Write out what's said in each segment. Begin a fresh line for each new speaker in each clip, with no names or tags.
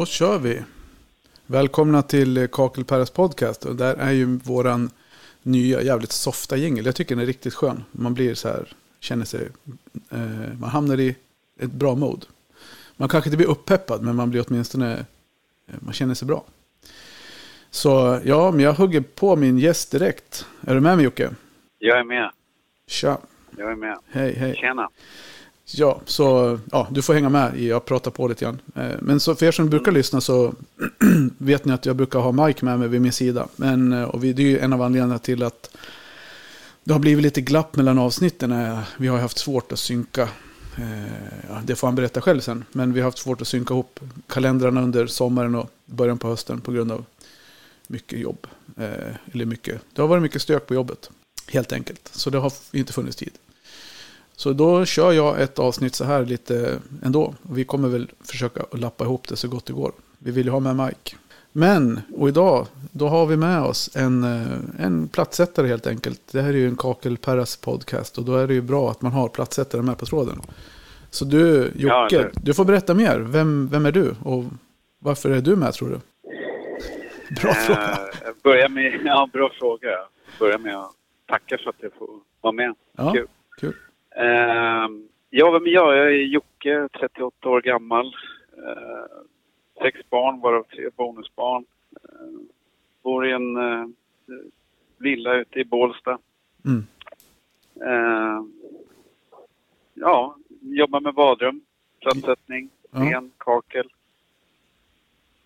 Då kör vi. Välkomna till Kakelpäras podcast. Och där är ju våran nya jävligt softa jingel. Jag tycker den är riktigt skön. Man blir så här, känner sig, eh, man hamnar i ett bra mode. Man kanske inte blir uppeppad, men man blir åtminstone, eh, man känner sig bra. Så ja, men jag hugger på min gäst direkt. Är du med mig Jocke?
Jag är med.
Tja.
Jag är med.
Hej, hej.
Tjena.
Ja, så ja, du får hänga med. i- Jag pratar på lite grann. Eh, men så för er som brukar lyssna så vet ni att jag brukar ha Mike med mig vid min sida. Men, eh, och vi, det är ju en av anledningarna till att det har blivit lite glapp mellan avsnitten. Eh, vi har haft svårt att synka. Ja, det får han berätta själv sen. Men vi har haft svårt att synka ihop kalendrarna under sommaren och början på hösten på grund av mycket jobb. Eller mycket. Det har varit mycket stök på jobbet. Helt enkelt. Så det har inte funnits tid. Så då kör jag ett avsnitt så här lite ändå. Och vi kommer väl försöka lappa ihop det så gott det går. Vi vill ju ha med Mike. Men, och idag, då har vi med oss en, eh, en plattsättare helt enkelt. Det här är ju en Kakelperras podcast och då är det ju bra att man har plattsättare med på tråden. Så du,
Ja,
Jocke,
eller-
du får berätta mer. Vem, vem är du och varför är du med tror du? Bra fråga.
Eh, börja med, ja, bra fråga. Börja med att tacka för att jag får vara med.
Ja,
Kul.
kul.
Eh, ja, vem är jag? Jag är Jocke, 38 år gammal. Eh, sex barn, varav tre bonusbarn. Eh, bor i en eh, villa ute i Bålsta.
Mm.
Eh, ja, jobbar med badrum, plattsättning,
Ja.
ben, kakel.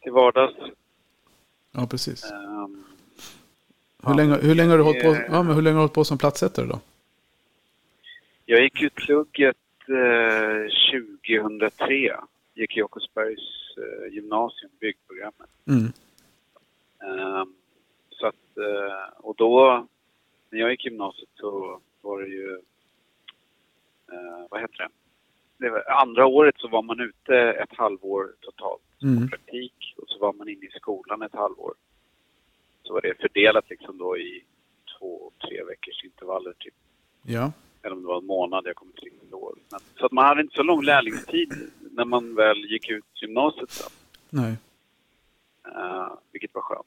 Till vardags.
Ja, precis.
Ehm,
Hur länge, hur länge har du hållit på, ja, men hur länge har du hållit på som plattsättare då?
Jag gick ut plugget eh, 2003. Gick i Åkersbergs eh, gymnasium, byggprogrammet.
Mm.
Ehm, så att, eh, och då, när jag gick gymnasiet så var det ju, eh, vad heter det? det var, andra året så var man ute ett halvår totalt
Mm.
på praktik och så var man inne i skolan ett halvår. Så var det fördelat liksom då i två, tre veckors intervaller typ.
Ja.
Eller om det var en månad, jag kommer inte riktigt ihåg. Så att man hade inte så lång lärlingstid när man väl gick ut gymnasiet sen.
Nej.
Uh, vilket var skönt.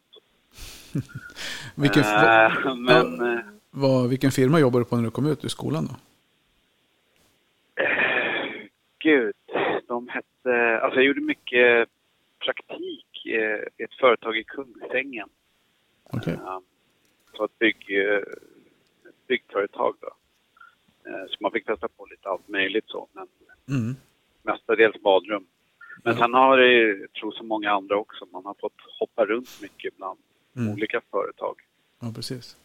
Vilken,
Eh, men eh,
vad, vilken firma jobbar du på när du kom ut ur skolan då?
gud, de hette... Alltså jag gjorde mycket praktik i ett företag i Kungsängen.
Okej.
Eh, så ett bygg, ett byggföretag då. Eh, så man fick testa på lite allt möjligt så. Men
Mm.
mestadels badrum. Men
Ja.
sen har det, jag tror som många andra också, man har fått hoppa runt mycket bland
Mm.
olika företag.
Ja, precis.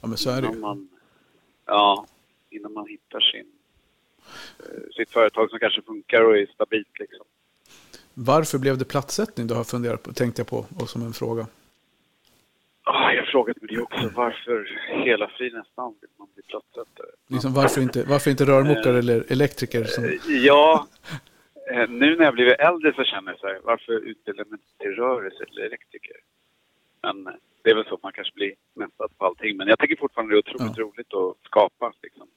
Ja, men så är det
Innan
ju.
man, ja, innan man hittar sin, eh, sitt företag som kanske funkar och är stabilt liksom.
Varför blev det plattsättning? Det har jag funderat på, tänkte jag på, och som en fråga.
Frågat mig det också, varför hela friden namn vill man bli plattsättare?
Liksom, varför, inte, varför inte rörmokare eller elektriker? Som,
Eh, Ja, eh, nu när jag blivit äldre så känner jag så här, varför utbildar mig inte till rörelse eller elektriker? Men eh, det är väl så att man kanske blir mättad på allting. Men jag tycker fortfarande det är otroligt
Ja.
roligt att skapa. Liksom.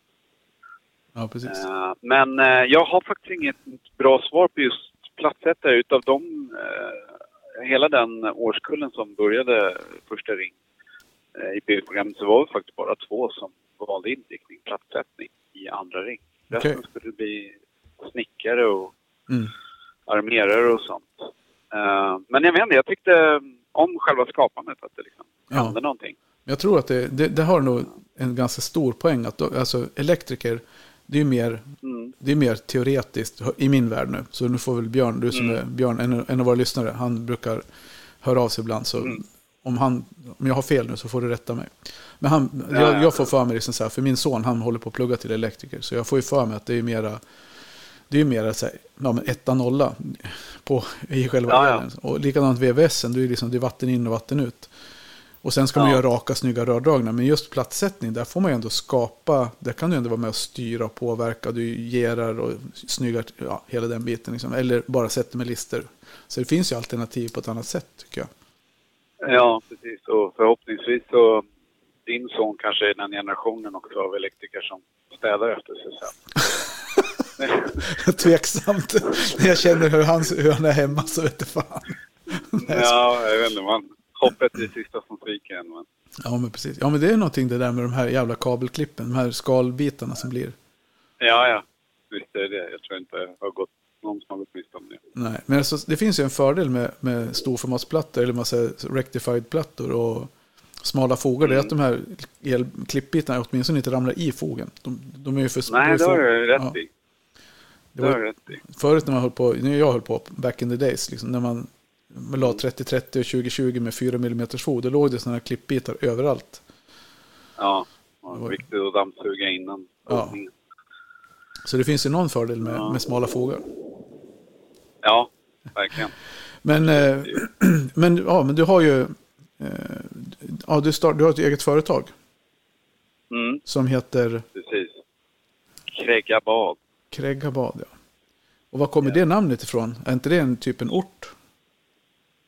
ja, precis.
Eh, Men eh, jag har faktiskt inget bra svar på just plattsättare. Utav de, eh, hela den årskullen som började första ring eh, i byggprogrammet så var det faktiskt bara två som valde inriktning plattsättning i andra ring. Resten
Okej.
skulle bli snickare och
Mm.
armerare och sånt. Eh, Men jag vet inte, jag tyckte om själva skapandet, att det liksom
Ja.
hände någonting.
Jag tror att det, det, det har nog en ganska stor poäng. Att då, alltså, elektriker, det är mer,
Mm.
det är mer teoretiskt i min värld nu. Så nu får väl Björn, du som
Mm.
är Björn, en, en av våra lyssnare, han brukar höra av sig ibland. Så
Mm.
Om, han, om jag har fel nu så får du rätta mig. Men han,
Ja,
jag,
ja.
jag får för mig, liksom så här, för min son han håller på att plugga till elektriker. Så jag får ju för mig att det är mera, det är mera så här, ja, men etta nolla på, i själva
Ja,
delen. Och likadant VVS, det är, liksom, det är vatten in och vatten ut. Och sen ska man göra raka, snygga rördragningar. Men just plattsättning, där får man ju ändå skapa, där kan du ändå vara med och styra och påverka. Du gerar och snyggar, hela den biten. Liksom. Eller bara sätter med lister. Så det finns ju alternativ på ett annat sätt, tycker jag.
Ja, precis. Och förhoppningsvis så din son kanske är den generationen också av elektriker som städar efter sig sen.
Tveksamt. När jag känner hur han, hur han är hemma så vet jag fan.
Ja, jag vet inte. Man, hoppet är det sista som sviker en. Men...
Ja, men precis. Ja, men det är någonting det där med de här jävla kabelklippen, de här skalbitarna som blir.
Ja, ja. Visst är det det. Jag tror inte jag har gått någon som gått miste om det.
Nej, men alltså, det finns ju en fördel med, med storformatsplattor, eller man säger rectified-plattor och smala fogar. Det är att de här klippbitarna åtminstone inte ramlar i fogen. De, de är ju för
Nej, det har du rätt
Ja.
i.
Det
Det har
var,
du rätt i.
förut när man höll på, när jag höll på, back in the days, liksom, när man, man la 30-30 och 20-20 med 4 mm fog, då låg det sådana här klippbitar överallt.
Ja,
Det var-
viktigt att dammsuga innan
Ja. Så det finns ju någon fördel med,
Ja.
med smala fogar.
Ja, verkligen.
Men, eh, men, ja, men du har ju eh, ja, du, start, du har ett eget företag
Mm,
som heter
precis. Krägga bad.
Kräggabad. Ja. Och var kommer det namnet ifrån? Är inte det en typ en ort?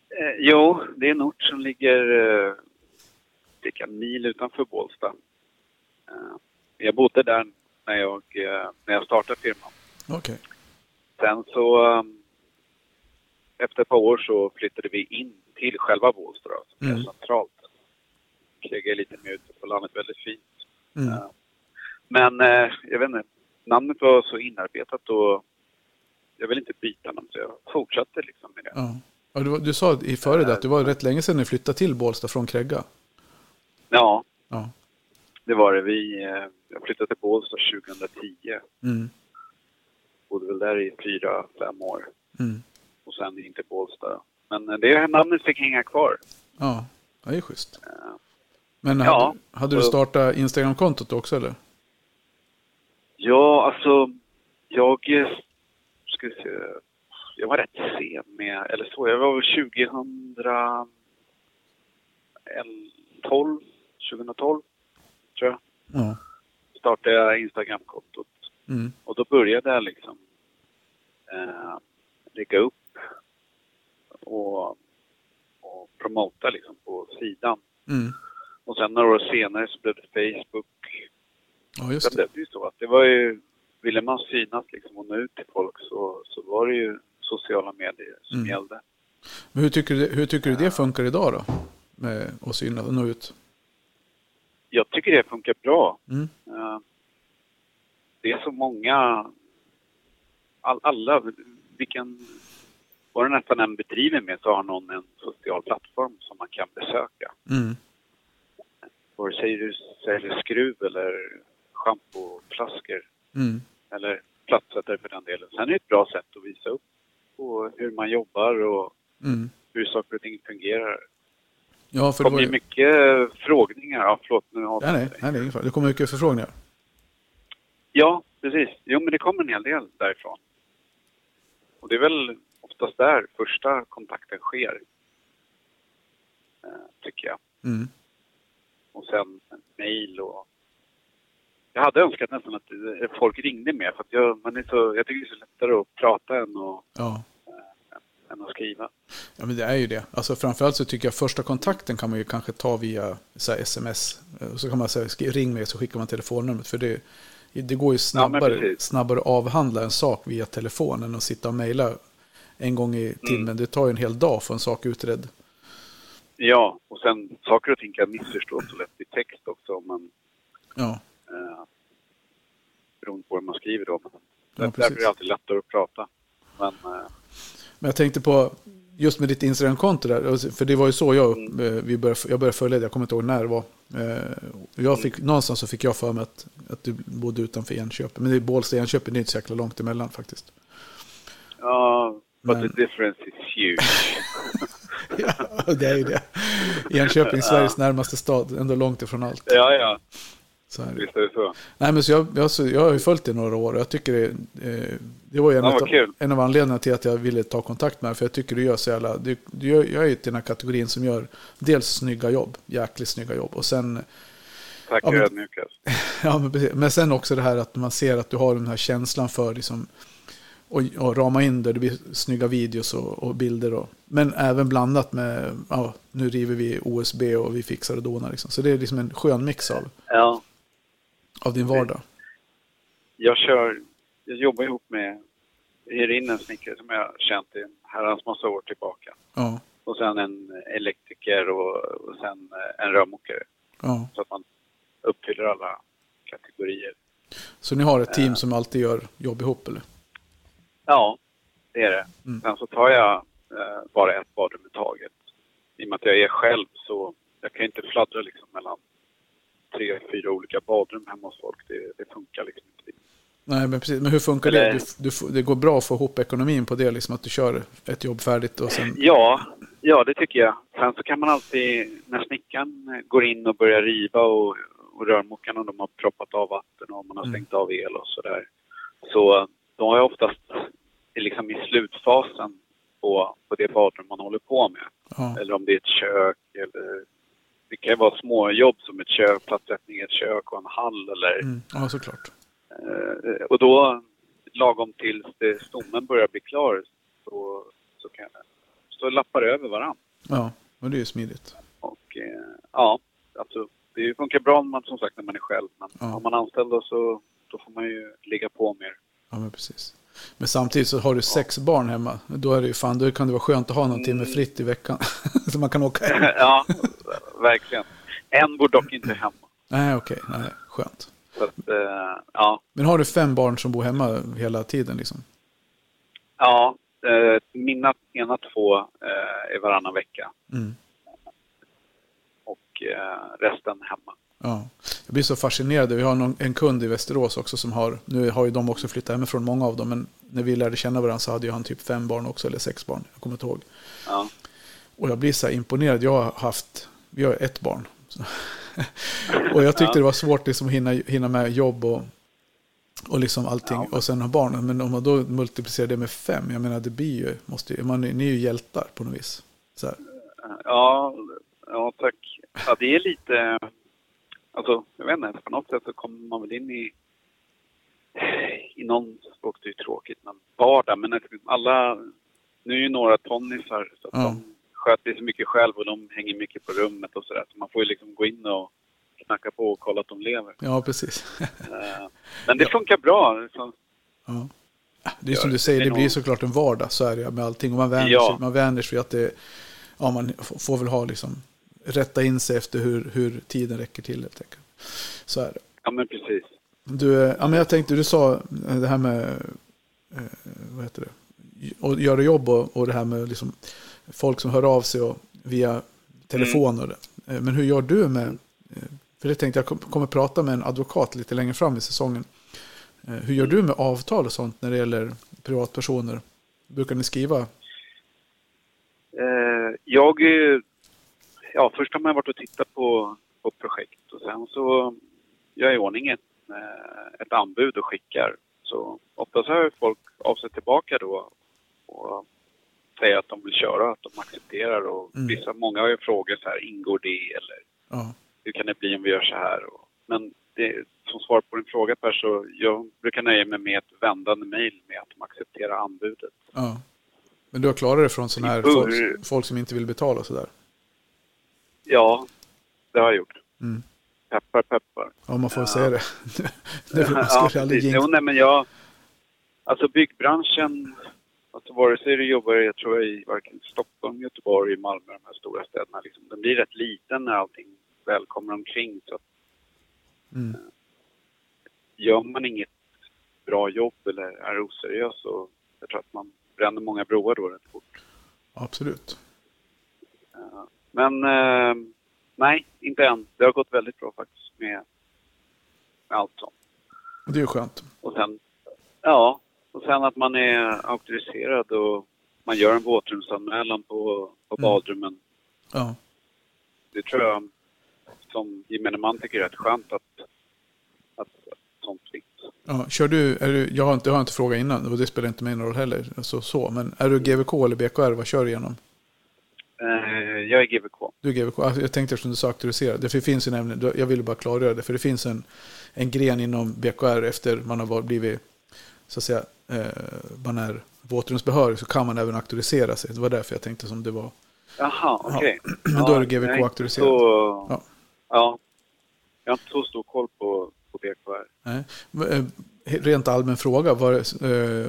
Eh, jo, det är en ort som ligger eh, cirka mil utanför Bålsta. Eh, jag bodde där när jag, eh, när jag startade firman.
Okej.
Sen så eh, efter ett par år så flyttade vi in till själva Bålsta som
Mm.
är centralt. Krägga är lite mer ute på landet, väldigt fint.
Mm.
Men eh, jag vet inte, namnet var så inarbetat och jag vill inte byta namn så jag fortsatte liksom med det.
Ja. Ja, du, du sa i före det att det var rätt länge sedan ni flyttade till Bålsta från Krägga.
Ja,
Ja.
det var det. Vi, eh, jag flyttade till Bålsta 2010.
Mm.
Bodde väl där i fyra, fem år.
Mm.
Och sen in till Bålsta. Men eh, det namnet fick hänga kvar.
Ja, det är schysst.
Eh,
Men
Ja.
hade, hade du startat Instagram-kontot också eller?
Ja, alltså jag ska se, jag var rätt sen med, eller så, jag var väl 2012, 2012 tror jag,
Ja.
startade jag Instagram-kontot.
Mm.
Och då började jag liksom eh, lägga upp och, och promota liksom på sidan.
Mm.
Och sen några år senare så blev det Facebook.
Ja, just
Sen
det.
blev det ju så att det var ju, ville man synas liksom och nå ut till folk så, så var det ju sociala medier som
Mm.
gällde.
Men hur tycker, du, hur tycker du det funkar idag då? Med att synas och nå ut?
Jag tycker det funkar bra.
Mm.
Eh, det är så många, all, alla, vilken, vad det nästan än bedriver med så har någon en social plattform som man kan besöka.
Mm.
Vare sig du säljer skruv eller schampoflaskor
Mm.
eller plattsättare för den delen. Sen är det ett bra sätt att visa upp på hur man jobbar och
Mm.
hur saker och ting fungerar.
Ja,
Det
för det var
kommer ju
ju...
mycket frågningar. Ja, förlåt, nu har
Nej, nej, nej, det fara. Det kommer mycket förfrågningar.
Ja, precis. Jo, men det kommer en hel del därifrån. Och det är väl oftast där första kontakten sker. Eh, tycker jag.
Mm.
Och sen mejl och... Jag hade önskat nästan att eh, folk ringde mer för att jag, man är så, jag tycker det är så lättare att prata än att,
Ja.
än att skriva.
ja, men det är ju det. Alltså framförallt så tycker jag första kontakten kan man ju kanske ta via så sms. Och så kan man säga, "Skri- ring mig så skickar man telefonnumret. För det, det går ju snabbare,
precis.
snabbare att avhandla en sak via telefon än att sitta och mejla en gång i timmen. Det tar ju en hel dag för en sak utredd.
Ja, och sen saker och ting kan missförstås så lätt i text också om man,
Ja,
eh, beroende på hur man skriver då. Men
Ja,
därför är det alltid lättare att prata. Men eh,
Men jag tänkte på, just med ditt Instagram-konto där, och- för det var ju så jag,
Mm.
eh, vi började, jag började följa det, jag kommer inte ihåg när det var. Eh, Jag fick,
Mm.
Någonstans så fick jag för mig att, att du bodde utanför Enköping, men det är Bålsta Enköping, det är inte så jäkla långt emellan faktiskt.
Ja, but
Men-
the difference is huge.
Ja, det är ju det. Enköping, Sveriges närmaste stad, ändå långt ifrån allt.
ja, ja,
Så här.
visst är det så.
Nej, men så jag, jag, så jag har ju följt det i några år och jag tycker det, eh, det var ju en,
Ja,
av, en av anledningarna till att jag ville ta kontakt med dig. För jag tycker du gör så jävla, du, du gör, jag är ju till den här kategorin som gör dels snygga jobb, jäkligt snygga jobb. Och sen,
Tack
Ja, men-
ödmjukast.
ja, men, precis. men sen också det här att man ser att du har den här känslan för liksom, och, och rama in det, det blir snygga videos och, och bilder. Och, men även blandat med, ja, nu river vi OSB och vi fixar och donar. Liksom. Så det är liksom en skön mix av,
Ja,
av din vardag.
jag kör, jag jobbar ihop med, hyr in en snickare som jag känt i en herrans massa år tillbaka.
Ja.
och sen en elektriker och, och sen eh, en rörmokare.
Ja.
Så att man uppfyller alla kategorier.
Så ni har ett team som alltid gör jobb ihop eller?
Ja, det är det.
Mm.
Sen så tar jag eh, bara ett badrum i taget. I och med att jag är själv så jag kan inte fladdra liksom mellan tre, fyra olika badrum hemma hos folk. Det, det funkar liksom inte.
Nej, men precis. Men hur funkar
Eller-
det? Du, du, det går bra att få ihop ekonomin på det, liksom att du kör ett jobb färdigt och sen...
Ja, ja det tycker jag. Sen så kan man alltid, när snickaren går in och börjar riva och, och rörmokaren och de har proppat av vatten och man har
Mm.
stängt av el och sådär. Så de har jag oftast liksom i slutfasen på, på det badrum man håller på med.
Ja,
Eller om det är ett kök eller det kan vara små jobb som ett kök, platssättning i ett kök och en hall eller
mm, ja såklart.
eh, och då lagom tills det, stommen börjar bli klar så, så, kan, så lappar det över varann.
Ja, men det är ju smidigt.
Och eh, ja, alltså det funkar bra om man, som sagt när man är själv. Men
Ja.
om man är anställd då så då får man ju ligga på mer.
Ja, men precis. Men samtidigt så har du sex barn hemma. Då är det ju fan, då kan det vara skönt att ha någon timme
Mm.
fritt i veckan. så man kan åka hem.
ja, verkligen. En bor dock inte hemma.
Nej, okej. Nej, skönt.
Att, eh, ja,
Men har du fem barn som bor hemma hela tiden liksom?
ja eh, mina ena två eh, är varannan vecka
Mm.
och eh, resten hemma.
Ja. Jag blir så fascinerad. Vi har någon, en kund i Västerås också som har, nu har ju de också flyttat hemifrån, många av dem, men när vi lärde känna varandra så hade ju han typ fem barn också, eller sex barn, jag kommer inte ihåg.
Ja.
Och jag blir så här imponerad, jag har haft, vi har ett barn. Och jag tyckte
Ja.
det var svårt liksom att hinna, hinna med jobb och, och liksom allting,
Ja.
och sen ha barnen. Men om man då multiplicerar det med fem, jag menar det blir ju, måste man, ni är ju hjältar på något vis.
Ja, ja tack. Ja, det är lite... Alltså, jag vet inte, på något sätt så kommer man väl in i... I någon språk det är ju tråkigt, men vardag. Men alla... Nu är ju några tonnisar, så att
Ja.
de sköter så mycket själv och de hänger mycket på rummet och sådär. Så man får ju liksom gå in och knacka på och kolla att de lever.
Ja, precis.
Eh, Men det funkar bra. liksom.
Ja. Det är som du säger,
det
blir såklart en vardag, så är det med allting. Och man vänjer,
Ja.
sig, man vänjer sig vid att det, ja, man får väl ha liksom, rätta in sig efter hur, hur tiden räcker till helt enkelt. Så är det.
Ja, men precis.
Du, eh, ja, men jag tänkte, du sa eh, det här med, eh, vad heter det, att göra jobb och, och det här med liksom, folk som hör av sig och, via telefon och det. Eh, Men hur gör du med, för det tänkte jag kom- kommer prata med en advokat lite längre fram i säsongen. Hur gör du med avtal och sånt när det gäller privatpersoner? Brukar ni skriva?
Jag... Ja, först har man varit och tittat på, på projekt och sen så gör jag i ordning ett, eh, ett anbud och skickar. Så ofta så hör folk av sig tillbaka då och säger att de vill köra, att de accepterar och
Mm.
vissa, många har ju frågor så här, ingår det eller
Ja,
hur kan det bli om vi gör så här? Och, men det, som svar på din fråga Per så jag brukar nöja mig med ett vändande mejl med att de accepterar anbudet.
ja. Men du har klarat det från sådana här folk, folk som inte vill betala sådär?
Ja, det har jag gjort.
Mm.
Peppar, peppar.
Ja, man får
Ja.
säga det. det man ska
ja,
aldrig.
Jo, nej, men jag... Alltså byggbranschen, alltså vare sig du jobbar jag tror jag, i varken Stockholm, Göteborg, Malmö, de här stora städerna, liksom, den blir rätt liten när allting väl kommer omkring. Så att
Mm.
gör man inget bra jobb eller är oseriös så jag tror att man bränner många broar då rätt fort.
Absolut.
Men eh, nej, inte än. Det har gått väldigt bra faktiskt med, med allt sånt.
Det är ju skönt.
Och sen, ja, och sen att man är auktoriserad och man gör en våtrumsanmälan på, på
Mm.
badrummen.
Ja.
Det tror jag som gemene man tycker är rätt skönt att, att, att sånt finns.
Ja, kör du, är du, jag, har inte, jag har inte frågat innan och det spelar inte mig någon roll heller. Så, så, men är du GVK eller BKR? Vad kör du igenom?
Eh, jag är GVK.
Du är GVK. Alltså, Jag tänkte eftersom du sa auktoriserad. För det finns ju nämligen, jag ville bara klargöra det. För det finns en, en gren inom BKR efter man har blivit, så att säga, eh, man är våtrumsbehörig så kan man även auktorisera sig. Det var därför jag tänkte som det var.
Jaha, okej.
Men då är du GVK
nej,
auktoriserad.
Så,
Ja.
ja. Jag har inte så stor koll på, på BKR.
Nej. Eh, Rent allmän fråga, vad,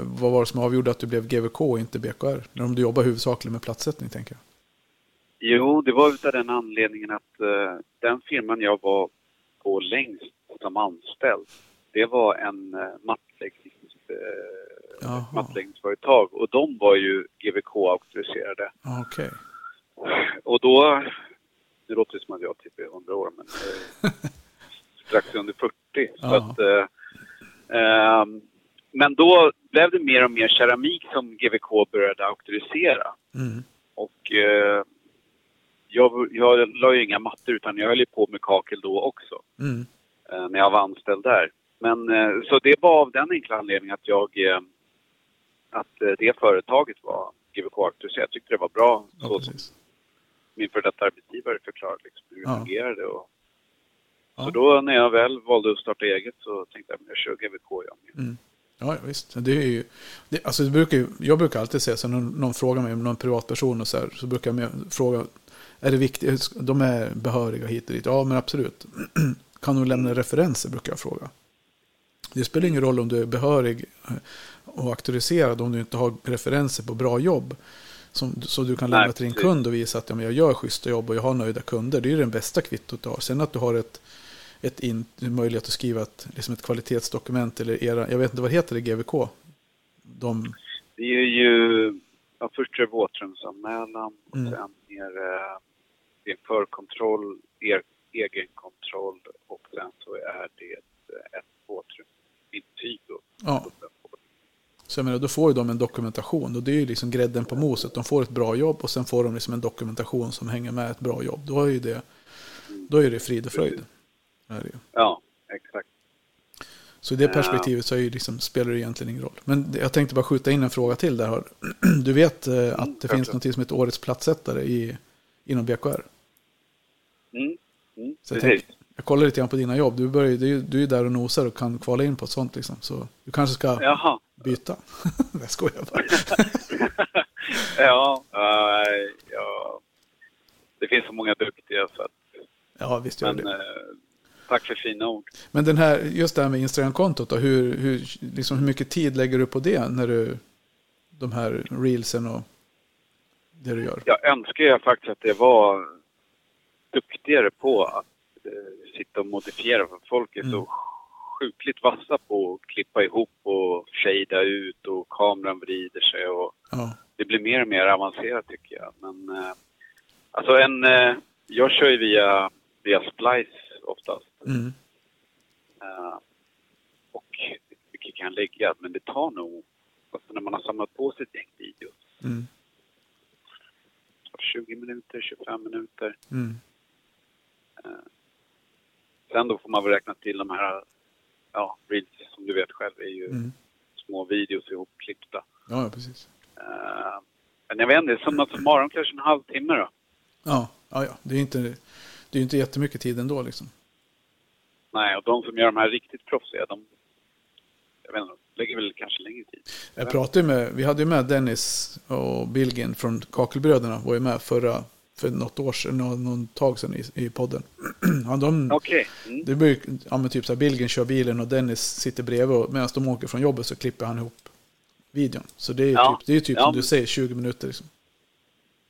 vad var det som avgjorde att du blev GVK och inte BKR? När du jobbar huvudsakligen med platssättning tänker jag.
Jo, det var av den anledningen att eh, den firman jag var på längst som anställd, det var en uh, mattläggnings, eh,
Jaha.
mattläggningsföretag och de var ju GVK-auktoriserade.
Okej.
Och då, det låter som att jag typ är 100 år, men eh, strax under 40. Så
Ja.
att, eh, ehm, men då blev det mer och mer keramik som GVK började auktorisera.
Mm.
Och eh, jag, jag la ju inga mattor utan jag höll ju på med kakel då också.
Mm.
eh, när jag var anställd där. Men eh, så det var av den enkla anledningen att jag eh, att eh, det företaget var GVK-auktoriserat. Jag tyckte det var bra
Ja,
så
precis.
min för detta arbetsgivare förklarade liksom, hur det
Ja.
fungerade. Och,
Ja.
Så då när jag väl valde att starta eget så tänkte jag att jag kör GVK jag med.
Mm. Ja, visst. Det är ju, det, alltså det brukar, ju- jag brukar alltid säga, så när någon, någon frågar mig om någon privatperson och så här, så brukar jag fråga, är det viktigt, de är behöriga hit och dit? Ja, men absolut. kan de lämna referenser, brukar jag fråga. Det spelar ingen roll om du är behörig eh, och auktoriserad om du inte har referenser på bra jobb. Som, så du kan lämna till din kund och visa att ja, men jag gör schyssta jobb och jag har nöjda kunder. Det är ju den bästa kvittot du har. Sen att du har ett, ett in, möjlighet att skriva ett, liksom ett kvalitetsdokument eller era, jag vet inte vad heter det, GVK? De,
Det är ju, ja, först är det våtrumsanmälan och
Mm.
sen är det, det är förkontroll, er, egenkontroll och sen så är det eh, ett våtrumintyg. då.
ja, så jag menar, då får ju de en dokumentation och det är ju liksom grädden på moset. De får ett bra jobb och sen får de liksom en dokumentation som hänger med ett bra jobb. Då är ju det, då är det frid och fröjd. Är det ju.
Ja, exakt.
Så i det perspektivet så är liksom, spelar det egentligen ingen roll. Men det- jag tänkte bara skjuta in en fråga till där. Du vet eh, att det
Mm,
finns
självklart.
något som heter Årets platssättare i, inom BKR?
Mm. Mm.
Så jag,
Precis.
tänk, jag kollar lite grann på dina jobb. Du, börjar, du, du är där och nosar och kan kvala in på ett sånt. Liksom. Så du kanske ska
Jaha.
byta. jag skojar bara.
ja, eh, ja, det finns så många duktiga så att,
Ja, visst gör
men
det.
eh, tack för fina ord.
Men den här, just det här med Instagram-kontot då, hur, hur, liksom, hur mycket tid lägger du på det när du, de här reelsen och det du gör?
Jag önskar jag faktiskt att det var duktigare på att eh, sitta och modifiera för folk är
Mm.
så sjukligt vassa på att klippa ihop och shada ut och kameran vrider sig och
Ja,
det blir mer och mer avancerat tycker jag. Men eh, alltså en, eh, jag kör ju via, via Splice oftast.
mm,
Eh, och mycket kan lägga, men det tar nog, alltså när man har samlat på sig ett gäng videos,
mm,
20 minuter, 25 minuter.
mm.
Sen då får man väl räkna till de här, ja, reels som du vet själv är ju
Mm.
små videos ihopklippta.
Ja, ja, precis.
Eh, men jag vet inte, summa summarum kanske en halvtimme då.
Ja, ja, ja. Det är ju inte, det är ju inte jättemycket tid ändå liksom.
Nej, och de som gör de här riktigt proffsiga, de, jag vet inte, lägger väl kanske längre tid.
Jag pratade med, vi hade ju med Dennis och Billgin från Kakelbröderna, var ju med förra, för något år sedan, någon, någon tag sedan i, i podden. ja, de,
Okej. Mm.
det blir, ja, men typ så här, Billgin kör bilen och Dennis sitter bredvid och medan de åker från jobbet så klipper han ihop videon. Så det är
Ja.
typ, det är typ
Ja,
som du
men-
säger, 20 minuter liksom.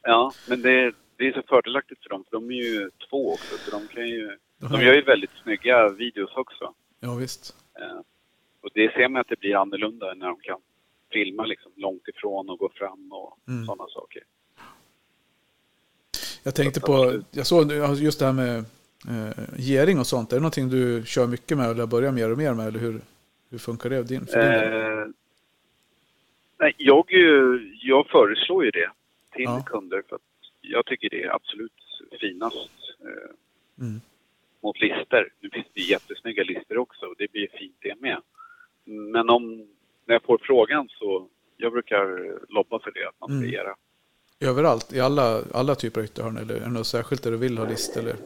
Ja, men det, det är så fördelaktigt för dem, för de är ju två också, så de kan ju,
De
gör ju väldigt snygga videos också.
Ja, visst.
Eh, och det ser man att det blir annorlunda när de kan filma liksom långt ifrån och gå fram och
Mm.
sådana saker.
Jag tänkte på, jag såg just det här med eh, gering och sånt. Är det någonting du kör mycket med eller börjar mer och mer med? Eller hur, hur funkar det din, för din del?
Eh, nej, jag, jag föreslår ju det till
Ja.
kunder för att jag tycker det är absolut finast eh,
Mm.
Mot lister. Nu finns det jättesnygga lister också och det blir fint det med. Men om, när jag får frågan så jag brukar lobba för det, att man ska
Mm.
göra.
Överallt, i alla, alla typer av ytterhörn? Eller är det något särskilt där du vill ha list? Eller?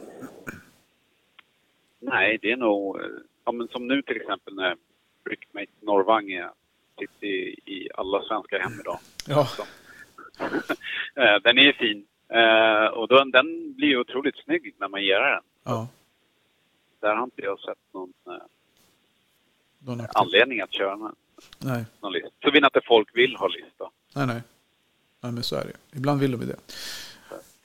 Nej, det är nog, eh, ja men som nu till exempel när Brickmate Norrvang sitter i, i alla svenska hem idag.
Ja.
Eh, den är ju fin. Eh, och då, den blir ju otroligt snygg när man ger den.
ja.
Där har inte jag sett någon eh,
Någon
anledning att köra någon,
Nej,
någon list. Såvida inte folk vill ha list då.
nej, nej. Nej, men så är det. Ibland vill de det.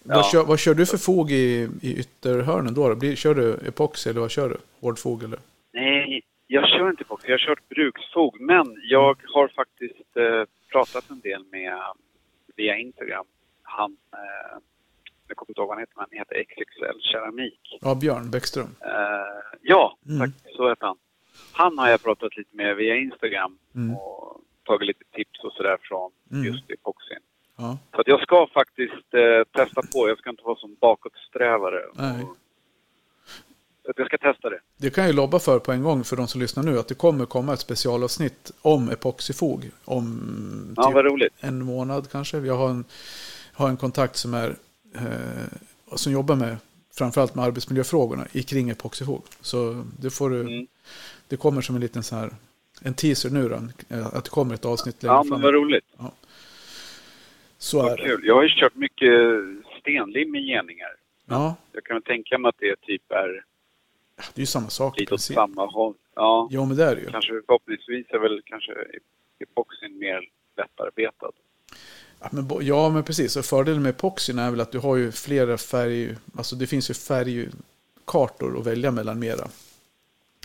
Vad, kör, vad kör du för fog i, i ytterhörnen då? Blir, kör du epoxy eller vad kör du? Hårdfog eller?
Nej, jag kör inte epoxy. Jag har kört bruksfog. Men jag har faktiskt eh, pratat en del med via Instagram. Han, eh, jag kommer inte ihåg vad han heter, men han heter XXL Keramik.
Ja, Björn Bäckström.
Eh, ja,
Mm.
tack. Så heter han. Han har jag pratat lite med via Instagram
Mm.
och tagit lite tips och sådär från
Mm.
just epoxin.
Ja.
Så att jag ska faktiskt eh, testa på. Jag ska inte vara som bakåtsträvare.
Nej.
Och, så att jag ska testa det.
Det kan jag ju lobba för på en gång för de som lyssnar nu. Att det kommer komma ett specialavsnitt om epoxyfog. Om
Ja,
typ en månad kanske. Jag har en, har en kontakt som, är, som jobbar med framförallt med arbetsmiljöfrågorna i kring epoxyfog. Så det, får du,
Mm.
det kommer som en liten så här, en teaser nu då. eh, Att det kommer ett avsnitt längre
Ja, men
fram.
vad roligt.
Så är
Vad
det.
kul. Jag har ju kört mycket stenlim i geningar.
Ja,
Jag kan tänka mig att det typ är
det är ju samma sak.
lite åt samma håll. Ja,
Ja, men det är det ju.
kanske förhoppningsvis är väl kanske epoxin mer lättarbetad.
Ja men, ja, men precis. Och fördelen med epoxyn är väl att du har ju flera färg... Alltså det finns ju färgkartor att välja mellan mera.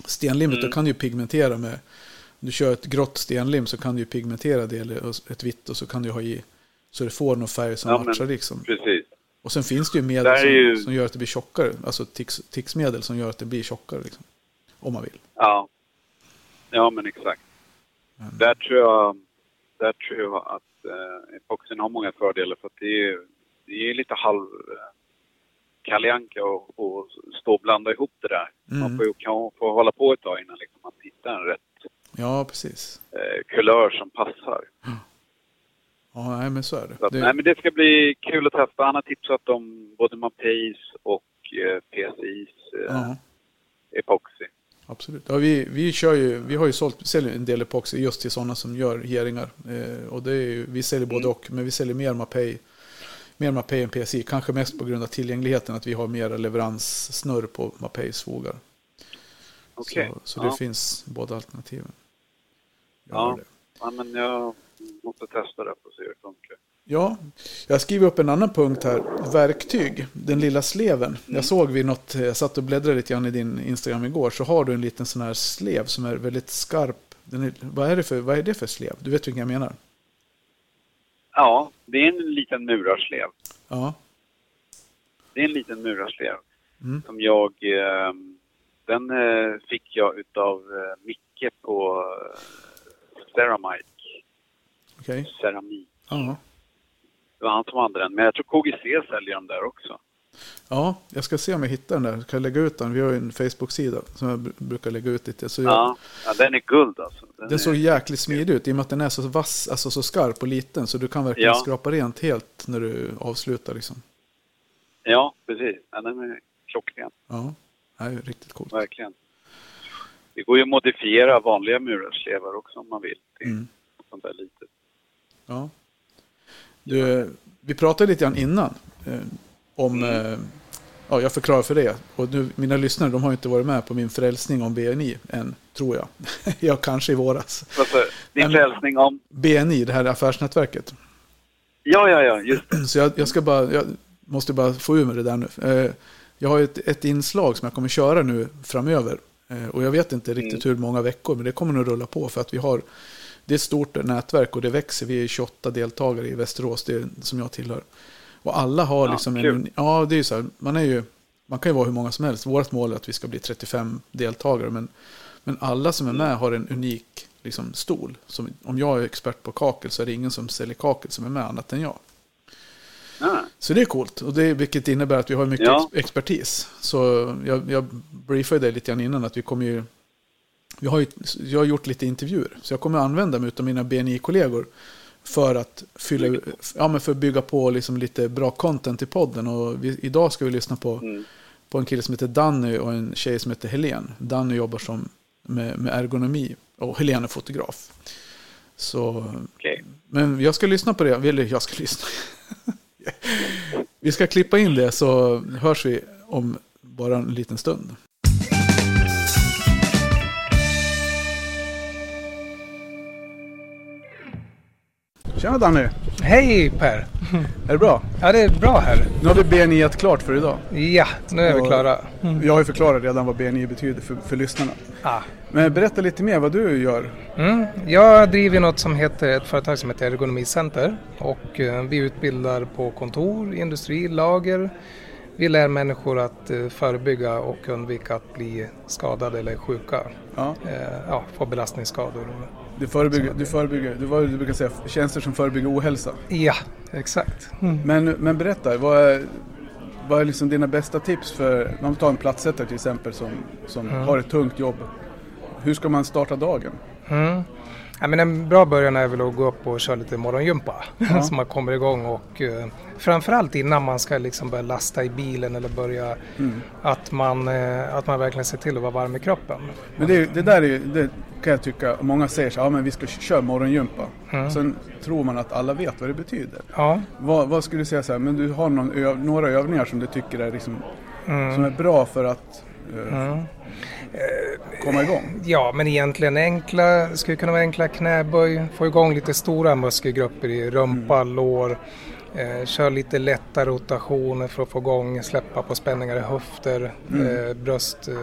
Stenlimmet,
Mm.
då kan du ju pigmentera med... Om du kör ett grått stenlim så kan du ju pigmentera det, eller ett vitt, och så kan du ha i... Så det får någon färg som
Ja,
matchar liksom.
Precis.
Och sen finns det ju medel som,
ju-
som gör att det blir tjockare. Alltså tix, tixmedel som gör att det blir tjockare liksom. Om man vill.
Ja. Ja, men exakt.
Men-
Där tror jag, där tror jag att eh, epoxin har många fördelar för att det är, det är lite halv eh, kaljanka och, och stå och blanda ihop det där.
Mm.
Man får ju kan få hålla på ett tag innan liksom man hittar en rätt
Ja, precis.
eh, kulör som passar.
Ja, nej, men så är det.
Så att,
det
Nej, men det ska bli kul att testa. Han har tipsat om både Mapeis och eh, PCIs eh,
ja.
epoxy.
Absolut. Ja, vi, vi, kör ju, vi har ju sålt, säljer en del epoxy just till sådana som gör heringar. Eh, och det är ju, vi säljer både
Mm.
och, men vi säljer mer Mapei, mer Mapei än PSI. Kanske mest på grund av tillgängligheten, att vi har mera leveranssnurr på Mapeis fogar.
Okej.
Så, så det
Ja.
finns båda alternativen.
Ja. Ja, men jag måste testa det för att se hur det funkar.
Ja, jag skriver upp en annan punkt här. Verktyg, den lilla sleven.
Mm.
Jag såg vid något, jag satt och bläddrade lite grann i din Instagram igår, så har du en liten sån här slev som är väldigt skarp. Är, vad, är det för, vad är det för slev? Du vet vilken jag menar?
Ja, det är en liten murarslev.
Ja,
Det är en liten murarslev
Mm.
som jag... Eh, den eh, fick jag utav eh, Micke på eh, Ceramike.
okej.
Ceramik.
Ja.
Det var han som hade den. Men jag tror KGC säljer dem där också.
ja, jag ska se om jag hittar den där. Kan jag lägga ut den? Vi har ju en Facebook-sida som jag br- brukar lägga ut lite. Så jag,
Ja, ja den är guld alltså. Den,
Den såg
är,
jäkligt smidig ut i och med att den är så vass, alltså så skarp och liten. Så du kan verkligen
Ja.
skrapa rent helt när du avslutar liksom.
Ja, precis. Ja, den är klockren.
Ja, det är riktigt coolt.
Verkligen. Det går ju att modifiera vanliga murarslevar också om man vill. Till
Mm.
sånt där litet.
Ja. Du, vi pratade lite grann innan eh, om,
Mm.
eh, ja jag förklarar för det. Och nu, mina lyssnare de har inte varit med på min frälsning om BNI än, tror jag. ja, kanske i våras.
Alltså, din
Men-
frälsning om...
BNI, det här affärsnätverket.
Ja, ja, ja, just det.
Så jag, jag ska bara, jag måste bara få ur mig det där nu. Eh, jag har ett, ett inslag som jag kommer köra nu framöver. Eh, och jag vet inte riktigt hur många veckor, men det kommer nog rulla på för att vi har, det är ett stort nätverk och det växer. Vi är 28 deltagare i Västerås, det som jag tillhör. Och alla har
Ja,
liksom en, ja det är ju så här, man är ju, man kan ju vara hur många som helst. Vårt mål är att vi ska bli 35 deltagare, men, men alla som är med har en unik liksom, stol. Som, om jag är expert på kakel så är det ingen som säljer kakel som är med annat än jag.
Ja,
Så det är coolt, och det, vilket innebär att vi har mycket
Ja.
ex- expertis. Så jag, jag briefade dig lite grann innan att vi kommer ju... Vi har ju, jag har gjort lite intervjuer, så jag kommer använda mig av mina BNI-kollegor för att, fylla, ja, men för att bygga på liksom lite bra content i podden. Och vi, idag ska vi lyssna på,
mm.
på en kille som heter Danny och en tjej som heter Helen. Danny jobbar som, med, med ergonomi och Helen är fotograf. Så
okej.
men jag ska lyssna på det. Eller jag ska lyssna. vi ska klippa in det så hörs vi om bara en liten stund.
Tjena Danny!
Hej Per!
Är det bra?
Ja, det är bra här.
Nu har vi BNI klart för idag.
Ja, nu är vi klara.
Jag har ju förklarat redan vad BNI betyder för, för lyssnarna.
Ah.
Men berätta lite mer vad du gör.
Mm. Jag driver något som heter ett företag som heter Ergonomicenter och eh, vi utbildar på kontor, industri, lager. Vi lär människor att eh, förebygga och undvika att bli skadade eller sjuka.
Ja,
Eh, ja, få belastningsskador.
Du förebygger, du förebygger, du, vad du brukar säga, tjänster som förebygger ohälsa.
Ja, exakt.
Men, men berätta, vad är, vad är liksom dina bästa tips för, om vi tar en platssättare till exempel som, som har ett tungt jobb. Hur ska man starta dagen?
Mm. Ja, men en bra början är väl att gå upp och köra lite morgongympa så man kommer igång och eh, framförallt innan man ska liksom börja lasta i bilen eller börja att, man, eh, att man verkligen ser till att vara varm i kroppen.
Men det, det där är, det kan jag tycka, många säger så ja men vi ska köra morgongympa. Sen tror man att alla vet vad det betyder.
Ja,
Vad, vad skulle du säga så här, men du har några övningar som du tycker är, liksom, som är bra för att eh, komma igång?
ja men egentligen enkla, skulle kunna vara enkla knäböj, få igång lite stora muskelgrupper i rumpa, lår. Eh, kör lite lätta rotationer för att få igång, släppa på spänningar i höfter, eh, bröst, eh,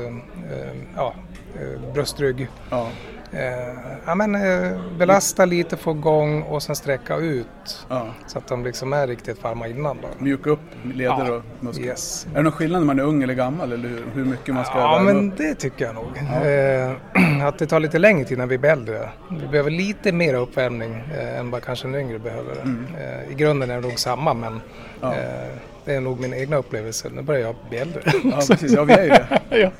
eh, ja, eh, bröstrygg.
Ja,
Eh, ja, men, eh, belasta lite, få igång och sen sträcka ut.
ja.
Så att de liksom är riktigt varma innan då.
Mjuka upp leder
Ja,
och muskler.
yes.
Är det någon skillnad när man är ung eller gammal eller hur, hur mycket man ska
Ja, men
upp?
det tycker jag nog. Eh, att det tar lite längre tid när vi blir äldre. Vi behöver lite mer uppvärmning eh, än vad kanske en yngre behöver. Eh, I grunden är det nog samma, men
Mm. Ja.
Det är nog min egna upplevelse. Nu börjar jag bli äldre.
Ja, precis. Ja, vi är ju det.
ja.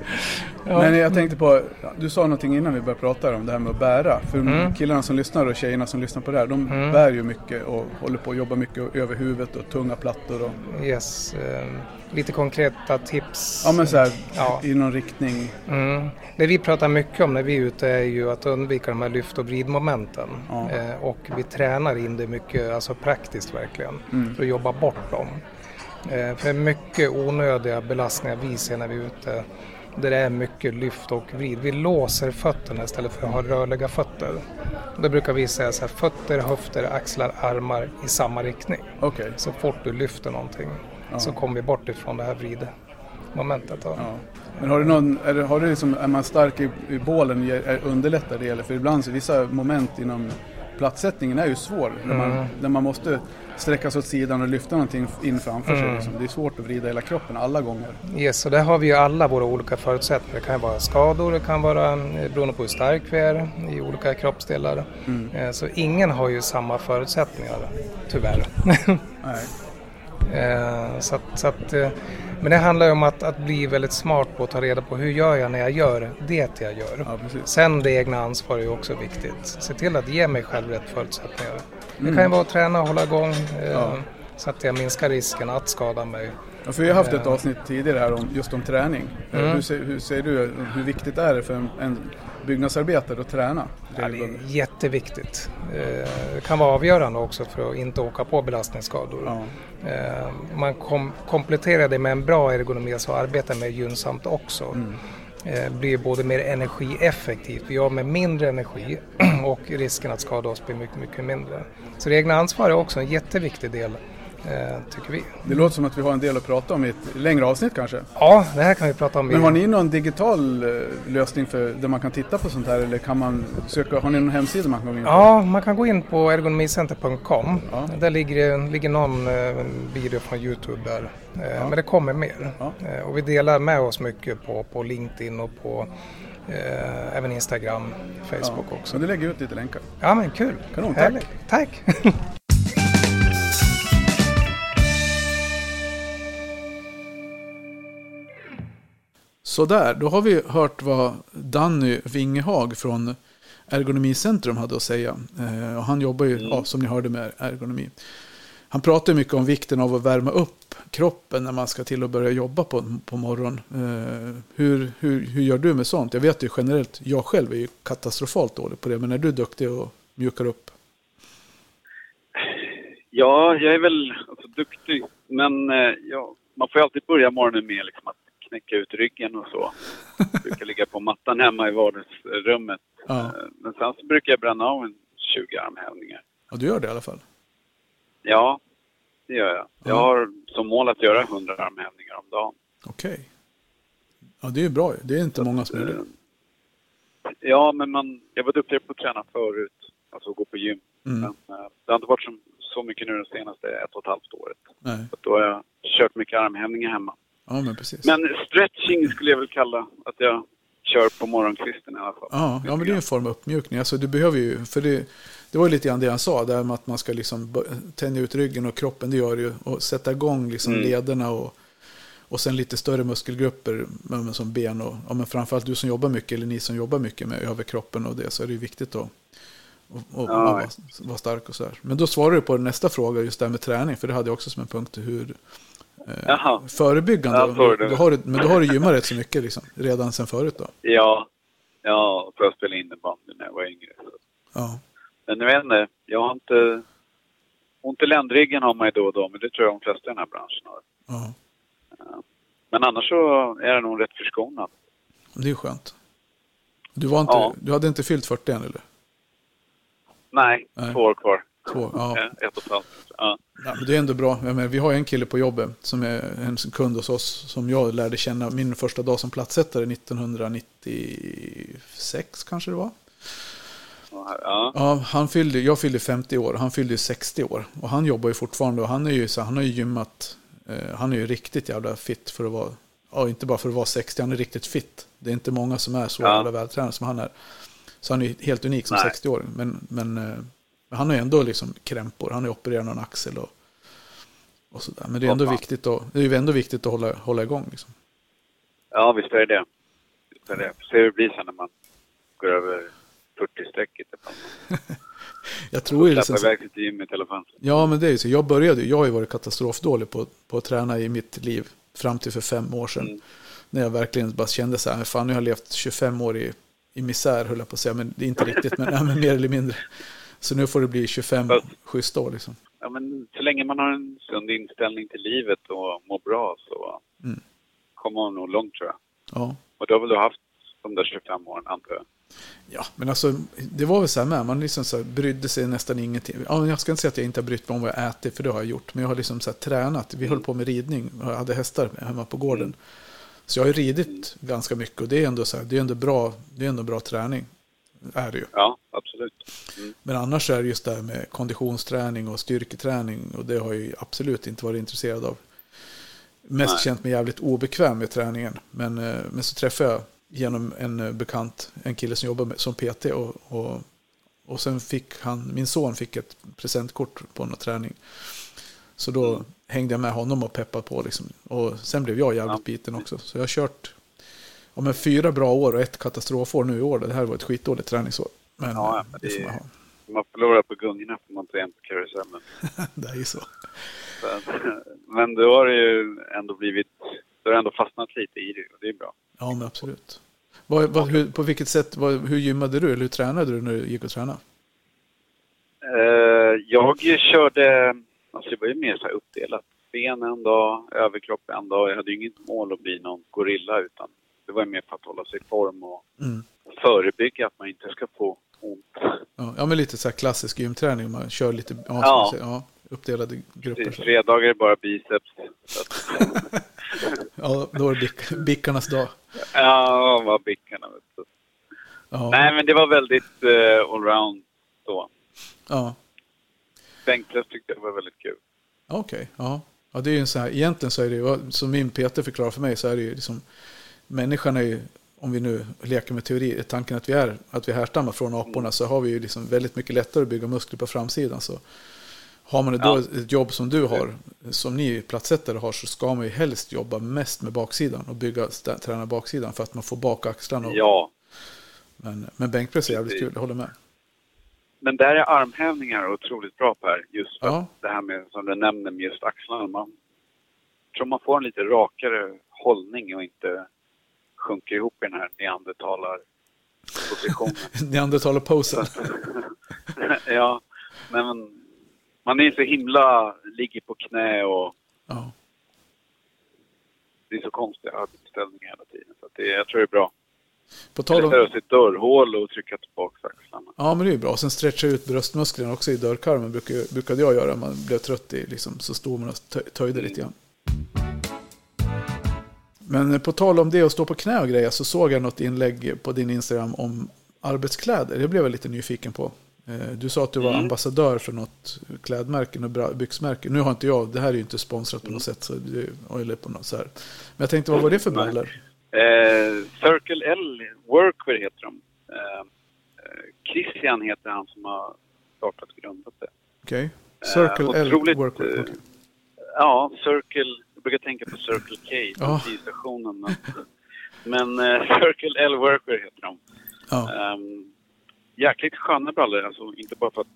Ja.
Men jag tänkte på, du sa någonting innan vi började prata om det här med att bära. För
Mm.
killarna som lyssnar och tjejerna som lyssnar på det här, de bär ju mycket och håller på att jobba mycket över huvudet och tunga plattor. Och,
Yes. Eh, lite konkreta tips.
ja men så här,
Ja.
i någon riktning.
Mm. Det vi pratar mycket om när vi är ute är ju att undvika de här lyft och vridmomenten.
Ja.
Eh, och vi tränar in det mycket, alltså praktiskt verkligen,
Mm.
för att jobba bort dem. Eh, för mycket onödiga belastningar vi ser när vi är ute, där det är mycket lyft och vrid. Vi låser fötterna istället för att ha rörliga fötter. Då brukar vi säga så här, fötter, höfter, axlar, armar i samma riktning.
Okej.
Så fort du lyfter någonting så kommer vi bort ifrån det här vridmomentet.
Ja. Men har du någon, är, det, har du liksom, är man stark i, i bålen, är, underlättar det? Eller? För ibland så vissa moment inom platssättningen är ju svår.
Mm.
man, där man måste sträcka sig åt sidan och lyfta någonting in framför sig.
Mm.
Liksom. Det är svårt att vrida hela kroppen alla gånger.
Yes, och där har vi ju alla våra olika förutsättningar. Det kan vara skador, det kan vara eh, beroende på hur stark vi är i olika kroppsdelar. Eh, Så ingen har ju samma förutsättningar, tyvärr.
Nej.
Eh, så att, så att, men det handlar ju om att, att bli väldigt smart på att ta reda på hur gör jag när jag gör det jag gör.
Ja.
Sen det egna ansvaret är ju också viktigt. Se till att ge mig själv rätt förutsättningar. Det kan ju vara att träna och hålla igång eh,
Ja.
så att jag minskar risken att skada mig.
Ja, för vi har haft ett avsnitt tidigare här om, just om träning. Eh,
Mm.
Hur, ser, hur ser du, hur viktigt är det för en, en byggnadsarbetare att träna?
Ja, det är jätteviktigt. Eh, Det kan vara avgörande också för att inte åka på belastningsskador.
Ja.
Eh, Man kom, kompletterar det med en bra ergonomi, så arbetar med gynnsamt också.
Mm.
Eh, blir både mer energieffektivt, vi har med mindre energi och risken att skada oss blir mycket, mycket mindre. Så det egna ansvaret är också en jätteviktig del, tycker vi.
Det låter som att vi har en del att prata om i ett längre avsnitt kanske.
Ja, det här kan vi prata om.
Men har ni någon digital eh, lösning för där man kan titta på sånt här eller kan man söka, har ni någon hemsida man kan gå in på?
Ja, man kan gå in på ergonomicenter.com.
Ja.
Där ligger, ligger någon eh, video från Youtube där. Eh, Men det kommer mer.
Ja.
Eh, och vi delar med oss mycket på, på LinkedIn och på eh, även Instagram, Facebook
Ja.
också.
Så du lägger ut lite länkar.
Ja men kul!
Kanon, tack.
Härligt. Tack!
Sådär, då har vi hört vad Danny Wingehag från Ergonomicentrum hade att säga. Eh, och han jobbar ju, ja, som ni hörde, med ergonomi. Han pratar mycket om vikten av att värma upp kroppen när man ska till att börja jobba på, på morgonen. Eh, hur, hur, hur gör du med sånt? Jag vet ju generellt, jag själv är ju katastrofalt dålig på det, men är du duktig och mjukar upp?
Ja, jag är väl alltså, duktig, men eh, ja, man får ju alltid börja morgonen med liksom, att knäcka ut ryggen och så. Jag brukar ligga på mattan hemma i vardagsrummet.
Ja.
Eh, Men sen så brukar jag bränna av en 20 armhävningar.
Ja, du gör det i alla fall.
Ja, det gör jag. Jag
Ja.
har som mål att göra 100 armhävningar om dagen.
Okej. Ja, det är ju bra. Det är inte många som gör det.
Eh, Ja, men man, jag var duktigare på att träna förut. Alltså gå på gym.
Mm.
Men eh, det har inte varit så, så mycket nu det senaste ett och ett halvt året.
Nej.
Så då har jag kört mycket armhävningar hemma.
Ja, men precis.
Men stretching skulle jag väl kalla att jag kör på morgonkvisten i alla fall.
Ja, ja, men det är en form av uppmjukning. Alltså, du behöver ju, för det, det var lite grann det han sa, där med att man ska liksom tänja ut ryggen och kroppen, det gör det ju. Och sätta igång liksom
Mm.
lederna och, och sen lite större muskelgrupper men, som ben och ja, men framförallt du som jobbar mycket, eller ni som jobbar mycket med överkroppen och det, så är det ju viktigt att och, och,
Ja.
vara, vara stark och så här. Men då svarar du på nästa fråga, just det här med träning, för det hade jag också som en punkt, hur
Jaha.
förebyggande,
Ja, det.
då har du, men då har du gymmat rätt så mycket liksom, redan sen förut då.
Ja, ja för jag spelade innebandy när jag var yngre.
Ja.
Men jag vet inte, jag har inte... Ont i ländryggen har man ju då och då, men det tror jag de flesta i den här branschen har.
Ja.
Men annars så är det nog rätt förskonad.
Det är skönt. Du, var inte,
Ja.
du hade inte fyllt 40 än eller?
Nej,
Nej.
två år kvar.
Två? Ja.
Ett och ett halvt. Ja.
ja det är ändå bra. Menar, vi har en kille på jobbet som är en kund hos oss som jag lärde känna min första dag som plattsättare 1996 kanske det var.
Ja.
Ja, han fyllde, jag fyllde 50 år, han fyllde ju 60 år. Och han jobbar ju fortfarande och han är ju så han har ju gymmat, eh, han är ju riktigt jävla fit för att vara, ja inte bara för att vara 60, han är riktigt fit. Det är inte många som är så
Ja.
jävla vältränade som han är. Så han är helt unik som
Nej.
60-åring. Men, men, eh, men han har ju ändå liksom krämpor, han har ju opererat någon axel och, och sådär. Men det är ändå
Hoppa.
viktigt att, det är ju ändå viktigt att hålla, hålla igång liksom.
ja, visst är det visst är det. Får se hur det blir sen när man går över 40-strecket.
Jag tror ju liksom,
iväg till gymmet i alla fall.
Ja, men det är ju så. Jag började jag har ju varit katastrofdålig på, på att träna i mitt liv fram till för fem år sedan.
Mm.
När jag verkligen bara kände så här, fan nu har jag levt 25 år i, i misär höll jag på att säga, men det är inte riktigt, men, ja, men mer eller mindre. Så nu får det bli 25
Fast-
schyssta år liksom.
Ja, men så länge man har en sund inställning till livet och mår bra så
Mm.
kommer man nog långt tror jag.
Ja.
Och då har väl du haft de där 25 åren antar jag?
ja, men alltså det var väl så här med, man liksom så här, brydde sig nästan ingenting. Ja, jag ska inte säga att jag inte har brytt mig om vad jag äter, för det har jag gjort. Men jag har liksom så här, tränat, vi höll på med ridning, jag hade hästar hemma på gården.
Mm.
Så jag har ju ridit ganska mycket och det är ändå så här, det är ändå bra, det är ändå bra träning. Är det ju.
Ja, absolut. Mm.
Men annars är det just det här med konditionsträning och styrketräning och det har jag absolut inte varit intresserad av. Mest
Nej.
känt mig jävligt obekväm med träningen. Men, eh, men så träffade jag genom en eh, bekant, en kille som jobbar med, som PT och, och, och sen fick han, min son fick ett presentkort på någon träning. Så då
Mm.
hängde jag med honom och peppade på liksom. Och sen blev jag jävligt
Ja.
biten också. Så jag har kört ja, men fyra bra år och ett katastrofår nu i år. Det här var ett skitdåligt träningsår. Men,
Ja, men
det
det-
får man ha.
Man förlorar på gungorna får man igen på karusellen.
Det är ju så.
Att, Men då har det ju ändå blivit... Då har det ändå fastnat lite i det och det är bra.
Ja, men absolut. Vad, vad, hur, på vilket sätt, vad, hur gymmade du eller hur tränade du när du gick och tränade?
Eh, jag körde... Alltså det var ju mer så här uppdelat. Ben en dag, överkropp en dag. Jag hade ju inget mål att bli någon gorilla utan det var mer för att hålla sig i form och
Mm.
förebygga att man inte ska få ont.
Ja, men lite så här klassisk gymträning. Man kör lite ja,
Ja.
säger, ja, uppdelade grupper. Så.
Fredagar är bara biceps.
Ja, då är det bick, bickarnas dag.
ja, vad bickarna vet.
Ja,
Nej, men det var väldigt uh, allround då.
ja.
Bänkpress tyckte jag var väldigt kul.
okej. ja. ja, det är ju en så här, egentligen så är det ju, som min Peter förklarar för mig, så är det ju liksom, människan är ju, om vi nu leker med teori, tanken att vi är, att vi härstammar från aporna, så har vi ju liksom väldigt mycket lättare att bygga muskler på framsidan. Så har man då
Ja.
ett jobb som du har, som ni plattsättare har, så ska man ju helst jobba mest med baksidan och bygga, träna baksidan för att man får bak axlarna. Och,
Ja,
Men, men bänkpress är jävligt kul, jag håller med.
men där är armhävningar otroligt bra Per. Just för
Ja.
det här med, som du nämner, med just axlarna. Man tror man får en lite rakare hållning och inte sjunker ihop i den här neandertalarpositionen.
Neandertalarposen.
ja, men man är så himla, ligger på knä och
Ja.
det är så konstiga arbetsställningar hela tiden. Så det, jag tror det är bra.
På tal om...
Lättare sitt dörrhål och trycka tillbaka axlarna.
Ja, men det är ju bra. Sen stretcha ut bröstmusklerna också i dörrkarmen brukade, jag göra. Man blev trött i liksom, så stod man och tö- töjde lite grann. Men på tal om det att stå på knä och grejer så såg jag något inlägg på din Instagram om arbetskläder. Det blev jag lite nyfiken på. Eh, Du sa att du var
Mm.
ambassadör för något klädmärke, bra byxmärke. Nu har inte jag, det här är ju inte sponsrat på något sätt. Så det, eller på något så här. Men jag tänkte, vad var det för brallor?
Eh, Circle L Workwear heter de. Eh, eh, Christian heter han som har startat och grundat det.
Okej. Circle L
otroligt,
Workwear.
eh,
okej.
Ja, Circle. Jag brukar tänka på Circle K,
Ja.
bensinstationen. Men, men eh, Circle L Workwear heter de.
Ja,
Um, jäkligt sköna brallor, alltså inte bara för att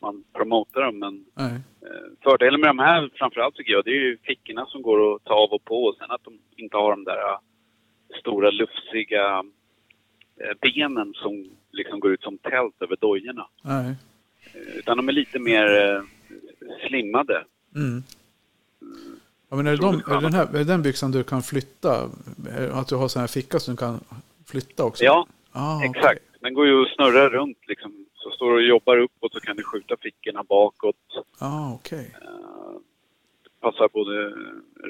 man promotar dem, men
nej.
eh, fördelen med de här framförallt tycker jag, det är ju fickorna som går att ta av och på och sen att de inte har de där eh, stora lufsiga eh, benen som liksom går ut som tält över dojorna.
nej.
Utan de är lite mer eh, slimmade.
Mm. Ja, men är de, är, den här, är den byxan du kan flytta? Det Att du har sån här ficka som du kan flytta också?
Ja,
ah,
exakt. Den går ju att snurra runt liksom. Så står du och jobbar uppåt så kan du skjuta fickorna bakåt.
Ah, okej.
Eh, passar både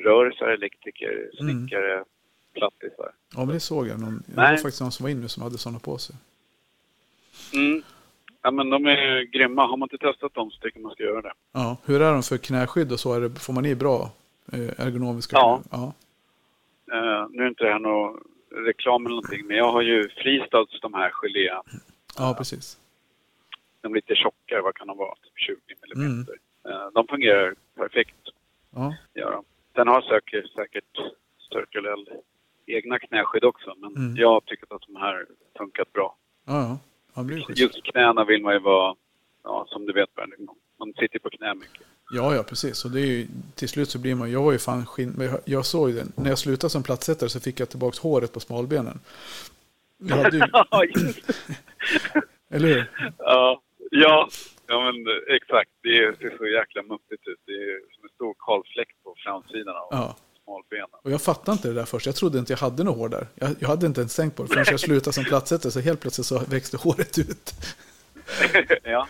rörisar, elektriker,
Mm.
snickare, plattisar.
Ja, men det såg jag. Någon, det var faktiskt någon som var inne som hade sådana på sig.
Mm. Ja, men de är grymma. Har man inte testat dem så tycker man ska göra det.
Ja, hur är de för knäskydd och så? Är det, får man i bra eh, ergonomiska?
Ja.
ja.
Eh, nu är inte det här någon reklam eller någonting, men jag har ju Freestads de här gelé.
Ja, precis.
De är lite tjockare, vad kan de vara? Typ 20
Mm.
Eh, de fungerar perfekt.
Ja,
Gör de. Sen har säkert, säkert Circle L egna knäskydd också, men
Mm.
jag har tyckt att de här funkat bra.
ja. ja.
Just knäna vill man ju vara, ja, som du vet, man sitter på knä mycket.
Ja, ja, precis. Och det är ju, till slut så blir man, jag var ju fan skinn, men jag, jag såg ju det. När jag slutade som plattsättare så fick jag tillbaka håret på smalbenen. Jag hade ju,
Ja, det.
eller hur?
ja, ja, ja, men exakt. Det ser så jäkla muffigt ut. Det är som en stor kalfläck på framsidan av
Ja.
smalbenen.
Och jag fattade inte det där först. Jag trodde inte jag hade något hår där. Jag, jag hade inte ens tänkt på det förrän jag slutade som plattsättare så helt plötsligt så växte håret ut.
ja,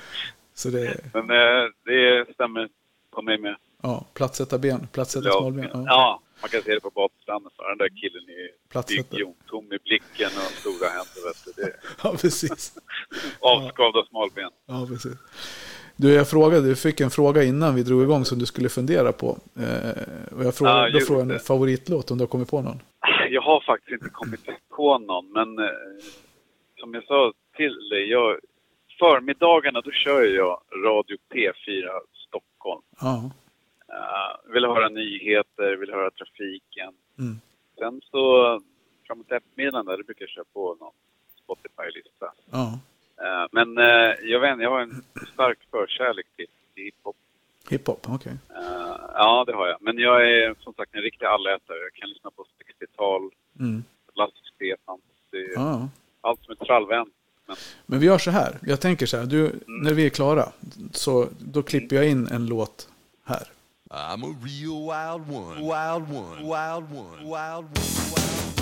Så det,
men eh, det stämmer på mig med.
ja, plattsättarben, plattsätta
Ja,
smalben. Ja.
ja, man kan se det på badstranden. Den där killen är byggjon, tom i blicken och stora händer. Vet du. Det
ja, precis.
avskavda smalben.
Ja, precis. Du, jag frågade, du fick en fråga innan vi drog igång som du skulle fundera på. Eh, och jag frågade,
Ja,
då frågade jag en favoritlåt om du har kommit på någon.
Jag har faktiskt inte kommit på någon, men eh, som jag sa till dig, jag, förmiddagarna då kör jag Radio P4 Stockholm.
Ja,
Uh, vill höra nyheter, vill höra trafiken.
Mm.
Sen så framåt eftermiddagen där, det brukar jag köra på någon Spotify-lista.
ja.
Eh, men eh, jag vet jag har en stark förkärlek till till hiphop.
Hiphop, okej.
Eh, ja, det har jag. Men jag är som sagt en riktig allätare. Jag kan lyssna på 60-tal,
Mm.
Lasse Stefans, är
Ja.
allt som är trallvänligt. Men
Men vi gör så här. Jag tänker så här. Du, när vi är klara så då klipper jag in en låt här.
I'm a real wild one. Wild one. Wild one. Wild one. Well, I'm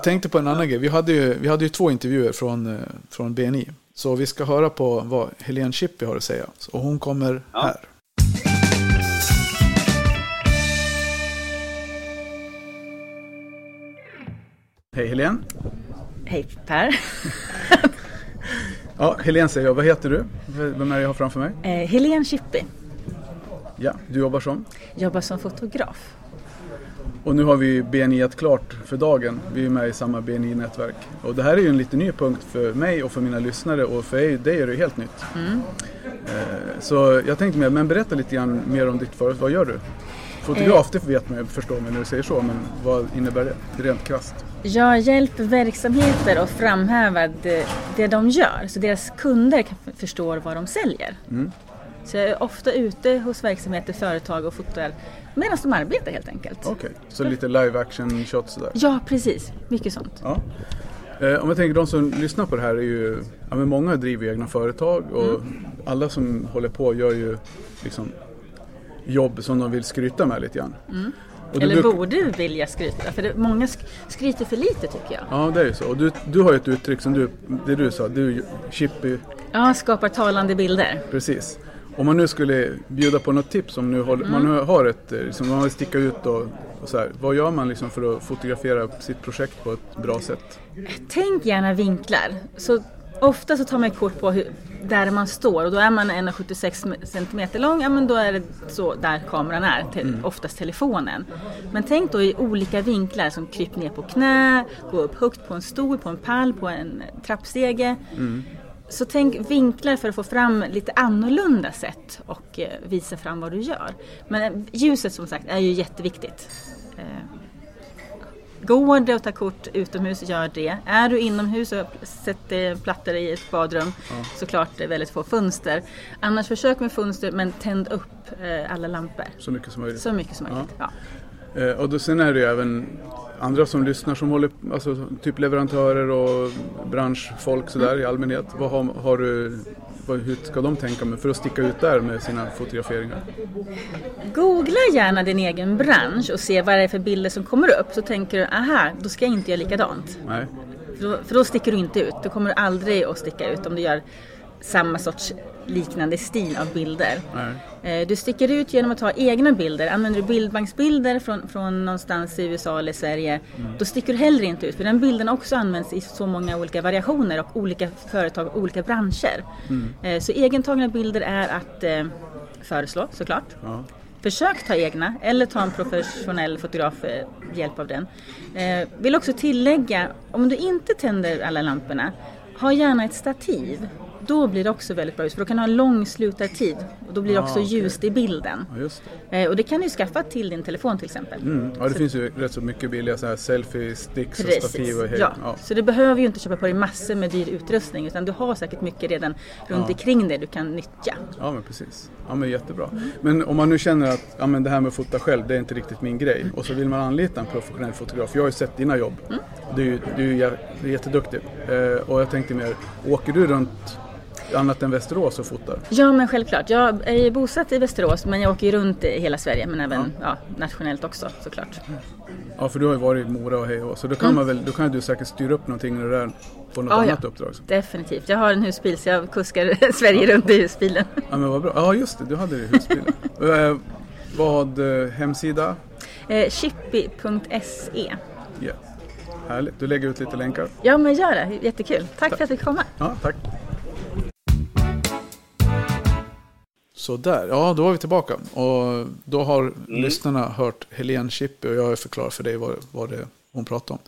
Jag tänkte på en annan grej. Vi hade ju, vi hade ju två intervjuer från, eh, från BNI. Så vi ska höra på vad Helene Chippy har att säga. Och hon kommer
Ja.
här. Hej Helene.
Hej Per.
Ja, Helene säger jag. Vad heter du? Vem är det jag har framför mig?
Eh, Helene Chippy.
Ja, du jobbar som?
Jobbar som fotograf.
Och nu har vi BNI klart för dagen. Vi är med i samma BNI-nätverk. Och det här är ju en lite ny punkt för mig och för mina lyssnare och för dig är det helt nytt. Eh, Så jag tänkte mer, men berätta lite grann mer om ditt företag. Vad gör du? Fotograf, det vet man förstår mig när du säger så, men vad innebär det rent krasst?
Jag hjälper verksamheter att framhäva det, det de gör så deras kunder förstår vad de säljer. Så jag är ofta ute hos verksamheter, företag och fotar medan de arbetar helt enkelt.
Okej, så lite live action shots sådär.
Ja, precis. Mycket sånt.
Ja. Eh, Om jag tänker de som lyssnar på det här är ju, ja men många driver egna företag och alla som håller på gör ju liksom jobb som de vill skryta med lite grann. Du
Eller
bruk-
borde vilja skryta, för det, många sk- skryter för lite tycker jag.
Ja det är ju så. Och du, du har ju ett uttryck som du, det du sa, du chippy,
Ja, skapar talande bilder.
precis. Om man nu skulle bjuda på något tips om nu håller, man nu har ett, eh, liksom, man vill sticka ut och, och så här, vad gör man liksom för att fotografera sitt projekt på ett bra sätt?
Tänk gärna vinklar. Så ofta så tar man kort på hur, där man står och då är man 1,76 cm lång, ja men då är det så där kameran är, te, oftast telefonen. Men tänk då i olika vinklar som kryp ner på knä, gå upp högt på en stol, på en pall, på en trappstege. Så tänk vinklar för att få fram lite annorlunda sätt och eh, visa fram vad du gör. Men eh, ljuset som sagt är ju jätteviktigt. Eh, Går det att ta kort utomhus, gör det. Är du inomhus och sätter plattor i ett badrum, såklart det är väldigt få fönster. Annars försök med fönster men tänd upp alla lampor.
Så mycket som möjligt.
Så mycket som möjligt. Ja.
Eh, och då, sen är det ju även andra som lyssnar som håller, alltså typ leverantörer och branschfolk sådär i allmänhet. Vad har, har du, vad, hur ska de tänka med för att sticka ut där med sina fotograferingar?
Googla gärna din egen bransch och se vad det är för bilder som kommer upp. Så tänker du, aha, då ska jag inte göra likadant.
Nej,
För då, för då sticker du inte ut. Du kommer aldrig att sticka ut om du gör samma sorts liknande stil av bilder.
nej.
Eh, Du sticker ut genom att ta egna bilder. Använder du bildbanksbilder från, från någonstans i USA eller Sverige, då sticker du heller inte ut. För den bilden också används i så många olika variationer och olika företag och olika branscher. Eh, Så egentagna bilder är att eh, föreslå såklart.
Ja.
Försök ta egna eller ta en professionell fotograf eh, hjälp av den. Eh, vill också tillägga, om du inte tänder alla lamporna, ha gärna ett stativ. Då blir det också väldigt bra ljus, för då kan du ha en lång slutartid och då blir det
Ah,
också
okej.
ljust i bilden.
Ja, det.
Eh, och det kan du skaffa till din telefon till exempel.
Mm. Ja, det
Så-
finns ju rätt så mycket billiga så här selfie-sticks och stativ och hej.
ja.
Ja.
Så du behöver ju inte köpa på dig massor med dyr utrustning utan du har säkert mycket redan runt
Ja.
omkring dig du kan nyttja.
ja, men precis. Ja, men jättebra. Men om man nu känner att ja, men det här med att fota själv, det är inte riktigt min grej. Och så vill man anlita en professionell fotograf. Jag har ju sett dina jobb. Ju- du du är jätteduktig. Eh, och jag tänkte mer, åker du runt annat än Västerås och fotar?
Ja men självklart. Jag är ju bosatt i Västerås men jag åker ju runt i hela Sverige men även ja. nationellt också såklart.
Ja, för du har ju varit i Mora och hej så då kan, man väl, då kan du säkert styra upp någonting när du är på något
Mm. Ja, ja.
annat uppdrag. Så.
Definitivt. Jag har en husbil så jag kuskar Sverige runt i husbilen.
Ja, men vad bra. Ja, just det, du hade i husbilen. eh, vad, eh, hemsida?
Eh, Chippy.se
Ja. Härligt, du lägger ut lite länkar.
Ja men gör det, jättekul. Tack för att jag fick komma.
Ja, tack. Så där, ja då var vi tillbaka. Och då har lyssnarna hört Helene Chippy och jag har förklarat för dig vad, vad det hon pratade om.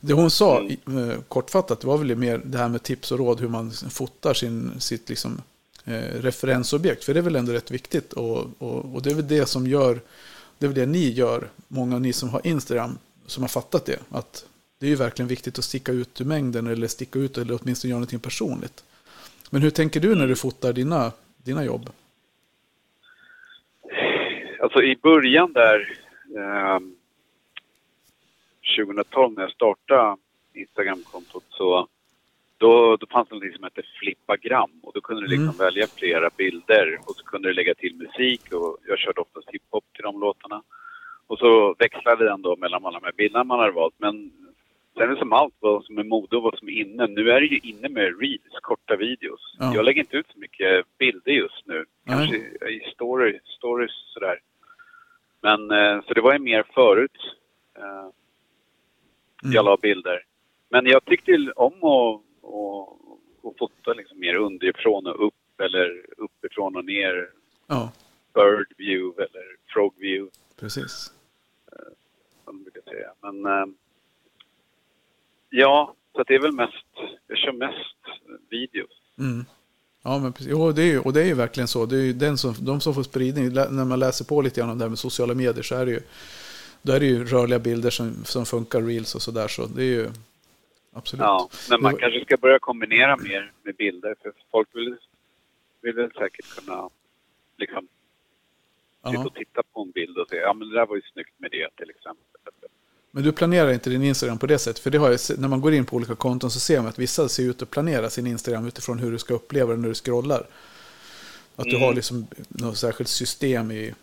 Det hon sa i- eh, kortfattat var väl mer det här med tips och råd hur man fotar sin, sitt liksom, eh, referensobjekt. För det är väl ändå rätt viktigt och, och, och det är väl det som gör, det är väl det ni gör, många av ni som har Instagram, som har fattat det. Att det är ju verkligen viktigt att sticka ut ur mängden eller sticka ut eller åtminstone göra någonting personligt. Men hur tänker du när du fotar dina, dina jobb?
Alltså i början där, eh, 2012 när jag startade Instagram-kontot så då, då fanns det något som hette flippagram. Och då kunde du liksom välja flera bilder. Och så kunde du lägga till musik. Och jag körde oftast hiphop till de låtarna. Och så växlade den då mellan alla de här bilderna man hade valt. Men sen är det som allt vad som är mode och vad som är inne. Nu är det ju inne med reels, korta videos.
Ja.
Jag lägger inte ut så mycket bilder just nu. Kanske i, i story, stories sådär. Men eh, så det var ju mer förut. Eh,
Mm.
Jag la bilder. Men jag tyckte om att, att, att fota liksom mer underifrån och upp eller uppifrån och ner.
Ja,
Bird view eller frog view
precis.
som de brukar säga. Men eh, ja, så det är väl mest, jag kör mest videos.
Mm. Ja, men precis. Jo, det är ju, och det är ju verkligen så. Det är ju den som, de som får spridning. När man läser på lite grann om det här med sociala medier så är det ju, då är det ju rörliga bilder som, som funkar, reels och sådär. Så det är ju absolut.
Ja, men man kanske ska börja kombinera mer med bilder för folk vill, vill väl säkert kunna liksom sitta och titta på en bild och säga ja men det där var ju snyggt med det till exempel.
Men du planerar inte din Instagram på det sättet? För det har jag, när man går in på olika konton så ser man att vissa ser ut att planera sin Instagram utifrån hur du ska uppleva det när du scrollar. Att du
Mm.
har liksom något särskilt system i...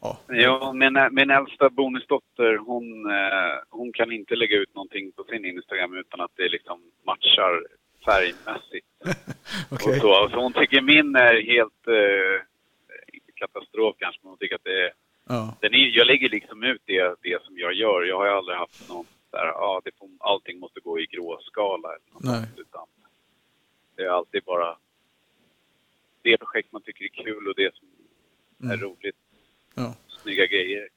Ja,
Ja, min, min äldsta bonusdotter hon, eh, hon kan inte lägga ut någonting på sin Instagram utan att det liksom matchar färgmässigt.
okej.
Och så. så hon tycker min är helt, eh, katastrof kanske, men hon tycker att det är,
Ja,
den är jag lägger liksom ut det, det som jag gör. Jag har ju aldrig haft någon där, ja, det får, allting måste gå i gråskala eller något
Nej.
sånt, utan det är alltid bara det projekt man tycker är kul och det som är
Mm.
roligt,
ja,
snygga grejer.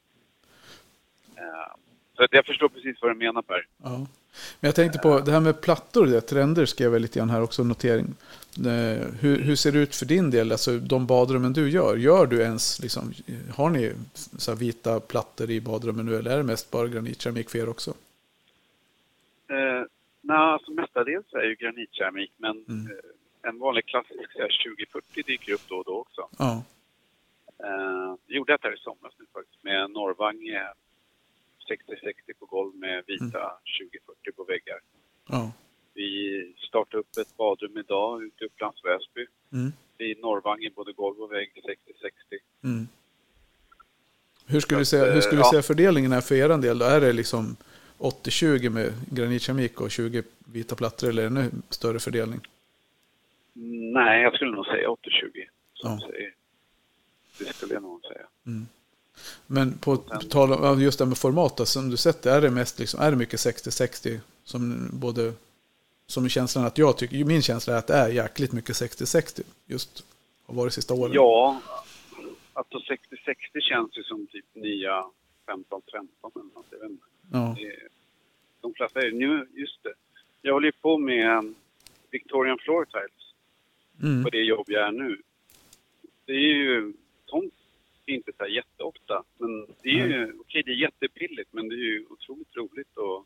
Eh, så att jag förstår precis vad du menar Per.
ja. Men jag tänkte på det här med plattor, det, trender skrev jag lite grann här också, notering. Eh, Hur, hur ser det ut för din del, alltså de badrummen du gör? Gör du ens, liksom, har ni så vita plattor i badrummen nu eller är det mest bara granitkeramik för er också?
Eh, Nej, alltså mestadels är ju granitkeramik men
Mm.
eh, en vanlig klassisk så här 2040 dyker upp då och då också.
Ja,
Eh, gjorde ett här i somras nu faktiskt med Norrvange 60-60 på golv med vita 2040 på väggar.
ja.
Vi startade upp ett badrum idag ute i Upplands Väsby.
Mm.
I både golv och vägg 60-60.
Mm. Hur skulle du säga, hur
eh,
skulle du
ja.
säga fördelningen är för er del? Då? Är det liksom 80-20 med granitkeramik och 20 vita plattor eller ännu större fördelning?
Mm, Nej, jag skulle nog säga 80-20. Som
Ja.
Det skulle jag nog säga.
Men på tal om just det med format, som du sett, är det mest liksom, är det mycket 60-60 som både som känslan att jag tycker, min känsla är att det är jäkligt mycket 60-60 just har varit sista åren.
Ja, alltså 60-60 känns ju som typ nya 15-15 eller något. Jag vet inte.
Ja,
De flesta är nu, just det. Jag håller ju på med Victorian Floor Tiles
mm,
på det jobb jag är nu. Det är ju, sånt är inte så här jätteofta. Men det är ju, okej det är jättebilligt men det är ju otroligt roligt och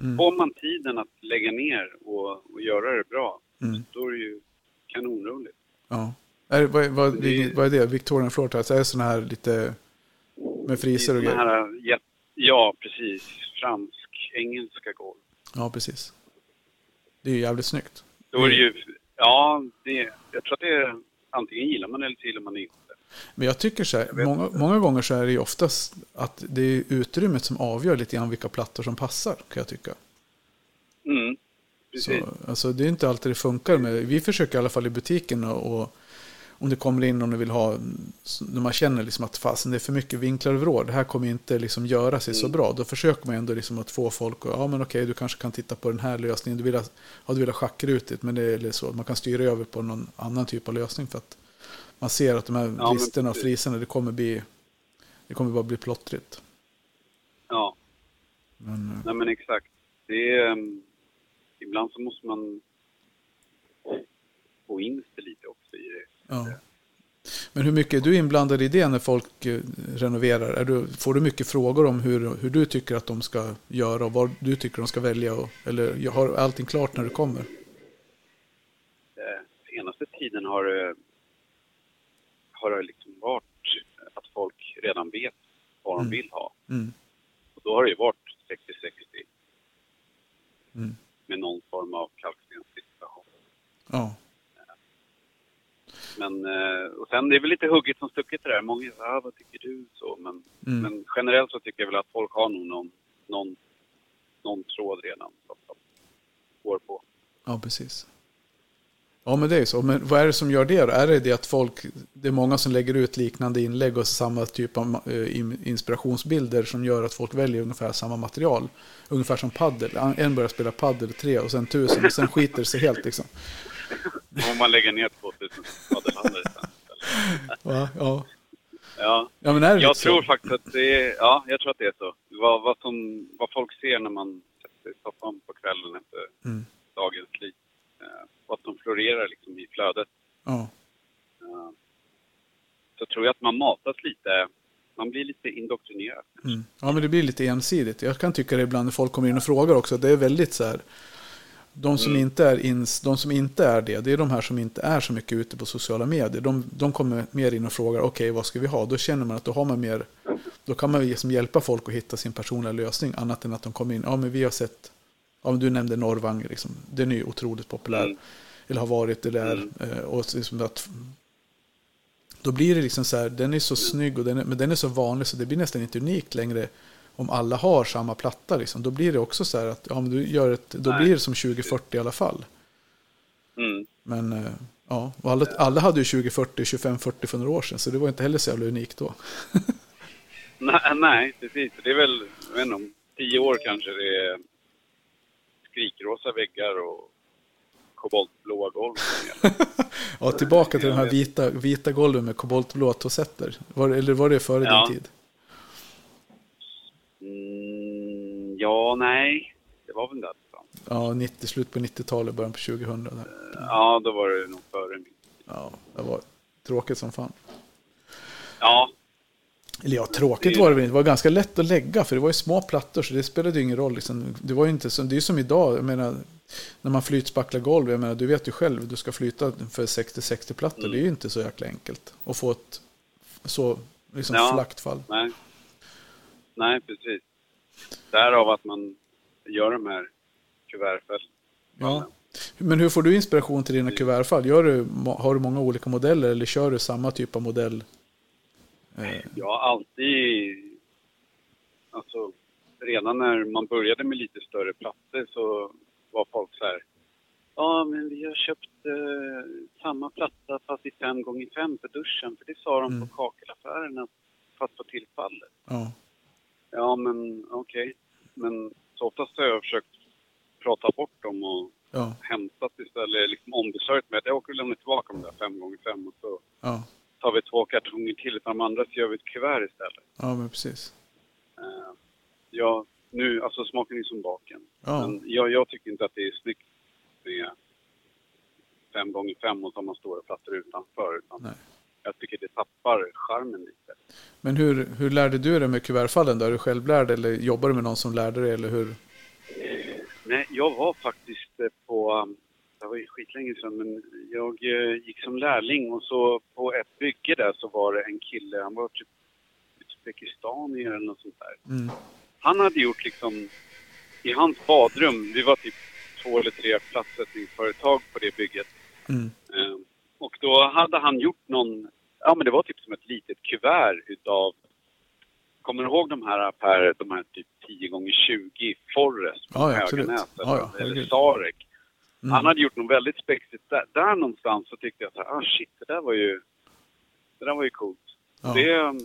mm,
får man tiden att lägga ner och, och göra det bra,
mm,
då är det ju kanonroligt.
ja. Är, det- vad, vad,
Det-
vad är det? Victorian Floor Tiles? Är det sådana här lite med friser och
Det är
grejer?
ja, precis. Fransk, engelska golv.
Ja, precis. Det är ju jävligt snyggt.
Då är det ju, ja, det, jag tror att det är, antingen gillar man eller så gillar man det inte.
Men jag tycker så här, många, många gånger så är det ju oftast att det är utrymmet som avgör lite grann vilka plattor som passar, kan jag tycka.
Mm, precis.
Så, alltså, det är inte alltid det funkar med. Vi försöker i alla fall i butiken och, och om det kommer in någon och vill ha, när man känner liksom att fasen det är för mycket vinklar och vrår, det här kommer inte liksom göra sig så bra. Då försöker man ändå liksom att få folk att, ja men okej du kanske kan titta på den här lösningen. Du vill ha, ja, du vill ha schackrutigt men det är så. Man kan styra över på någon annan typ av lösning för att man ser att de här
Ja, men
listerna och friserna, det kommer bli, det kommer bara bli plottrigt.
Ja,
Men, eh,
nej men exakt. Det är, um, ibland så måste man få in sig lite också i det.
Ja. Men hur mycket är du inblandad i det när folk eh, renoverar? Du, får du mycket frågor om hur, hur du tycker att de ska göra och vad du tycker de ska välja? Och, eller har allting klart när du kommer?
Eh, senaste tiden har det, har det liksom varit att folk redan vet vad de
Mm.
vill ha.
Mm.
Och då har det ju varit 60-60
Mm.
med någon form av kalkstenssituation.
Ja.
Men, eh, och sen det är väl lite hugget som stucket det där. Många säger, ah, vad tycker du? Så, men,
Mm.
men generellt så tycker jag väl att folk har nog någon, någon, någon tråd redan som de går på.
Ja, precis. Ja, men det är så. Men vad är det som gör det då? Är det det att folk, det är många som lägger ut liknande inlägg och samma typ av eh, in- inspirationsbilder som gör att folk väljer ungefär samma material? Ungefär som paddel. En börjar spela paddel tre och sen tusen och sen skiter det sig helt liksom.
Om man lägger ner 2000 padelhallar istället.
Va? Ja.
Ja,
ja, men är det
jag
lite
tror
så?
faktiskt att det är, ja, jag tror att det är så. Vad, vad, som, vad folk ser när man sätter sig i soffan på kvällen efter
Mm.
dagens slit. Eh, vad som florerar liksom i flödet.
Ja.
Eh, så tror jag att man matas lite, man blir lite indoktrinerad.
Mm. Ja, men det blir lite ensidigt. Jag kan tycka det ibland när folk kommer in och frågar också. Det är väldigt så här. De som, inte är ins, de som inte är det, det är de här som inte är så mycket ute på sociala medier. De, de kommer mer in och frågar, okej vad ska vi ha? Då känner man att då har man mer, då kan man liksom hjälpa folk att hitta sin personliga lösning. Annat än att de kommer in, ja men vi har sett, men du nämnde Norrvang, liksom. den är ju otroligt populär.
Mm.
Eller har varit det där. Eh, Och liksom att, då blir det liksom så här, den är så snygg och den är, men den är så vanlig så det blir nästan inte unikt längre om alla har samma platta. Liksom. Då blir det också så här att ja, men du gör ett, då
Nej.
blir det som 2040 i alla fall.
Mm.
Men eh, ja, och alla, alla hade ju 2040, 2540 för några år sedan så det var inte heller så jävla unikt då.
Nej, nej, precis. Det är väl, jag vet inte, om tio år kanske det är skrikrosa väggar och koboltblåa golv.
Ja, tillbaka till de här vita, vita golven med koboltblåa tosetter. Var, eller var det före
Ja.
din tid?
Mm, ja, nej. Det var väl det.
Ja, 90, slut på 90-talet, början på 2000. Där.
Ja, då var det nog före min.
Ja, det var tråkigt som fan.
Ja,
Eller ja, tråkigt var det väl inte. Det var ganska lätt att lägga för det var ju små plattor så det spelade ju ingen roll. Liksom. Det var inte som, det är ju som idag, jag menar, när man flytspacklar golv, jag menar, du vet ju själv, du ska flyta för 60-60 plattor, det är ju inte så jäkla enkelt att få ett så liksom
Ja.
flackt fall.
nej. Nej, precis. Därav att man gör de här kuvertfällen.
Ja. Men hur får du inspiration till dina kuvertfall? Gör du, har du många olika modeller eller kör du samma typ av modell? Eh,
Jag har alltid... Alltså, redan när man började med lite större plattor så var folk så här... Ja, men vi har köpt eh, samma platta fast i 5 gånger 5 för duschen. För det sa de
Mm.
på kakelaffären fast på tillfallet.
ja.
Ja, men okej. Men så oftast har jag försökt prata bort dem och
Ja,
hämtat istället, liksom ombesörjt med att jag åker och lämnar tillbaka de där 5 gånger 5 och så
ja,
tar vi två kartonger till. För de andra så gör vi ett kuvert istället.
ja, men precis.
Eh, ja, nu, alltså smaken är som baken.
Ja.
Men jag, jag tycker inte att det är snyggt med fem gånger fem och så har man stora plattor utanför. Utan
Nej.
jag tycker det tappar charmen lite.
Men hur, hur lärde du dig med kuvertfallen? Då? Är du självlärd eller jobbar du med någon som lärde dig? Eller hur?
Nej, jag var faktiskt eh, på, um, det var ju skitlänge sedan, men jag eh, gick som lärling och så på ett bygge där så var det en kille, han var typ uzbekistanier eller något sånt där.
Mm.
Han hade gjort liksom, i hans badrum, vi var typ två eller tre platssättningsföretag på det bygget.
Mm.
Eh, Och då hade han gjort någon, ja men det var typ som ett litet kuvert utav, kommer du ihåg de här per, de här typ 10 gånger 20 Forrest
Ja, ja, absolut.
Höganäs
Ja, ja,
eller. Sarek.
Mm.
Han hade gjort något väldigt spexigt där, där någonstans så tyckte jag så här, ah shit, det där var ju, det där var ju coolt.
Ja.
Det, um,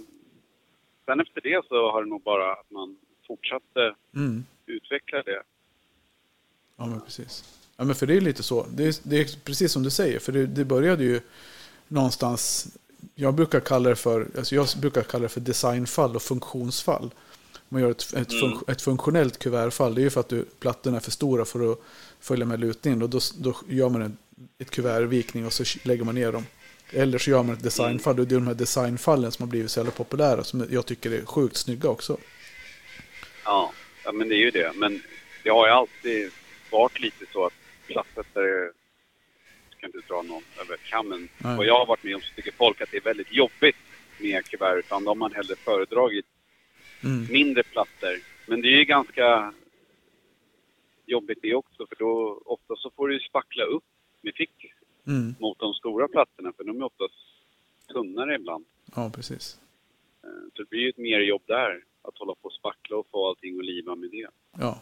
sen efter det så har det nog bara att man fortsatte
Mm.
utveckla det.
Ja, men precis. Ja, men för det är lite så. Det är, det är precis som du säger. För det, det började ju någonstans. Jag brukar kalla det för, alltså jag brukar kalla det för designfall och funktionsfall. Man gör ett, ett, fun, ett funktionellt kuvertfall. Det är ju för att du, plattorna är för stora för att följa med lutningen. Och då, då gör man en, ett kuvertvikning och så lägger man ner dem. Eller så gör man ett designfall. Och det är de här designfallen som har blivit så jävla populära. Som jag tycker är sjukt snygga också.
Ja, ja men det är ju det. Men det har ju alltid varit lite så att platsättare, jag ska inte dra någon över kammen, och jag har varit med om så tycker folk att det är väldigt jobbigt med kuvert, utan de har hellre föredragit
Mm.
mindre plattor. Men det är ju ganska jobbigt det också, för då ofta så får du spackla upp med fick
Mm.
mot de stora plattorna, för de är oftast tunnare ibland.
Ja, precis.
Eh, Så det blir ju ett mer jobb där, att hålla på och spackla och få allting att liva med det.
Ja.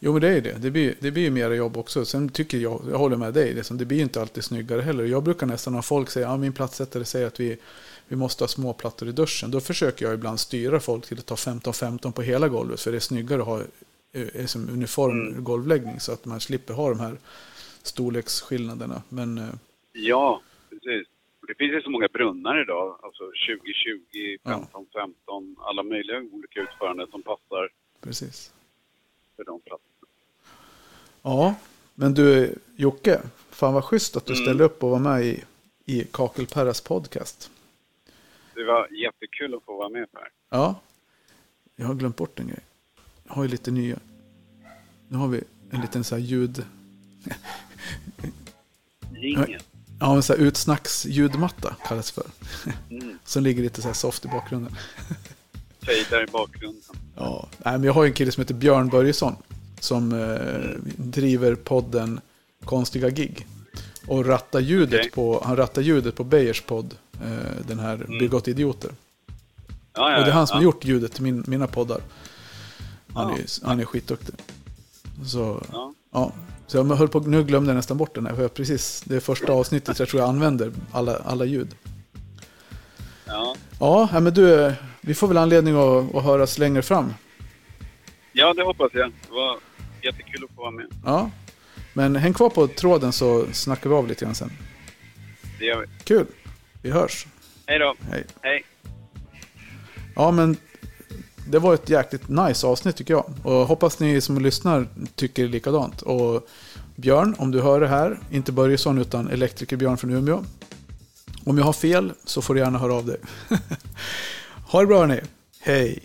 Jo men det är det. Det blir, det blir ju mera jobb också. Sen tycker jag, jag håller med dig, liksom, det blir ju inte alltid snyggare heller. Jag brukar nästan ha folk säga, ja min plattsättare säger att vi, vi måste ha små plattor i duschen. Då försöker jag ibland styra folk till att ta 15-15 på hela golvet. För det är snyggare att ha eh, som uniform
Mm.
golvläggning så att man slipper ha de här storleksskillnaderna. Men eh,
Ja, precis. Det finns ju så många brunnar idag, alltså 2020,
Ja.
15, 15, alla möjliga olika utföranden som passar
precis.
för de platserna.
Ja, men du Jocke, fan vad schysst att du
Mm.
ställde upp och var med i, i Kakelperras podcast.
Det var jättekul att få vara med Per.
Ja, jag har glömt bort en grej. Jag har ju lite nya. Nu har vi en liten så här ljud...
Jingel.
Ja, en så här utsnacksljudmatta kallas för.
Mm.
Som ligger lite så här soft i bakgrunden.
Fejdar i bakgrunden.
Ja, nej, men jag har ju en kille som heter Björn Börjesson. Som eh, driver podden Konstiga Gig. Och rattar ljudet
Okej.
på, han rattar ljudet på Beyers podd. Eh, den här Bygg åt idioter.
Ja, ja,
Och det är han som har gjort ljudet till min, mina poddar. Han, är, han är skitduktig. Så,
Ja.
Så jag höll på, nu glömde jag nästan bort den här. För jag precis, det är första avsnittet jag tror jag använder alla, alla ljud.
Ja.
Ja, men du, vi får väl anledning att, att höras längre fram.
ja, det hoppas jag. Det var jättekul att få vara med.
Ja, men häng kvar på tråden så snackar vi av lite grann sen.
Det gör vi.
Kul, vi hörs.
Hej då.
Hej.
Hej.
Ja, men det var ett jäkligt nice avsnitt tycker jag. Och hoppas ni som lyssnar tycker likadant. Och Björn, om du hör det här, inte Börjesson utan elektriker Björn från Umeå. Om jag har fel så får du gärna höra av dig. ha det bra hörni. Hej!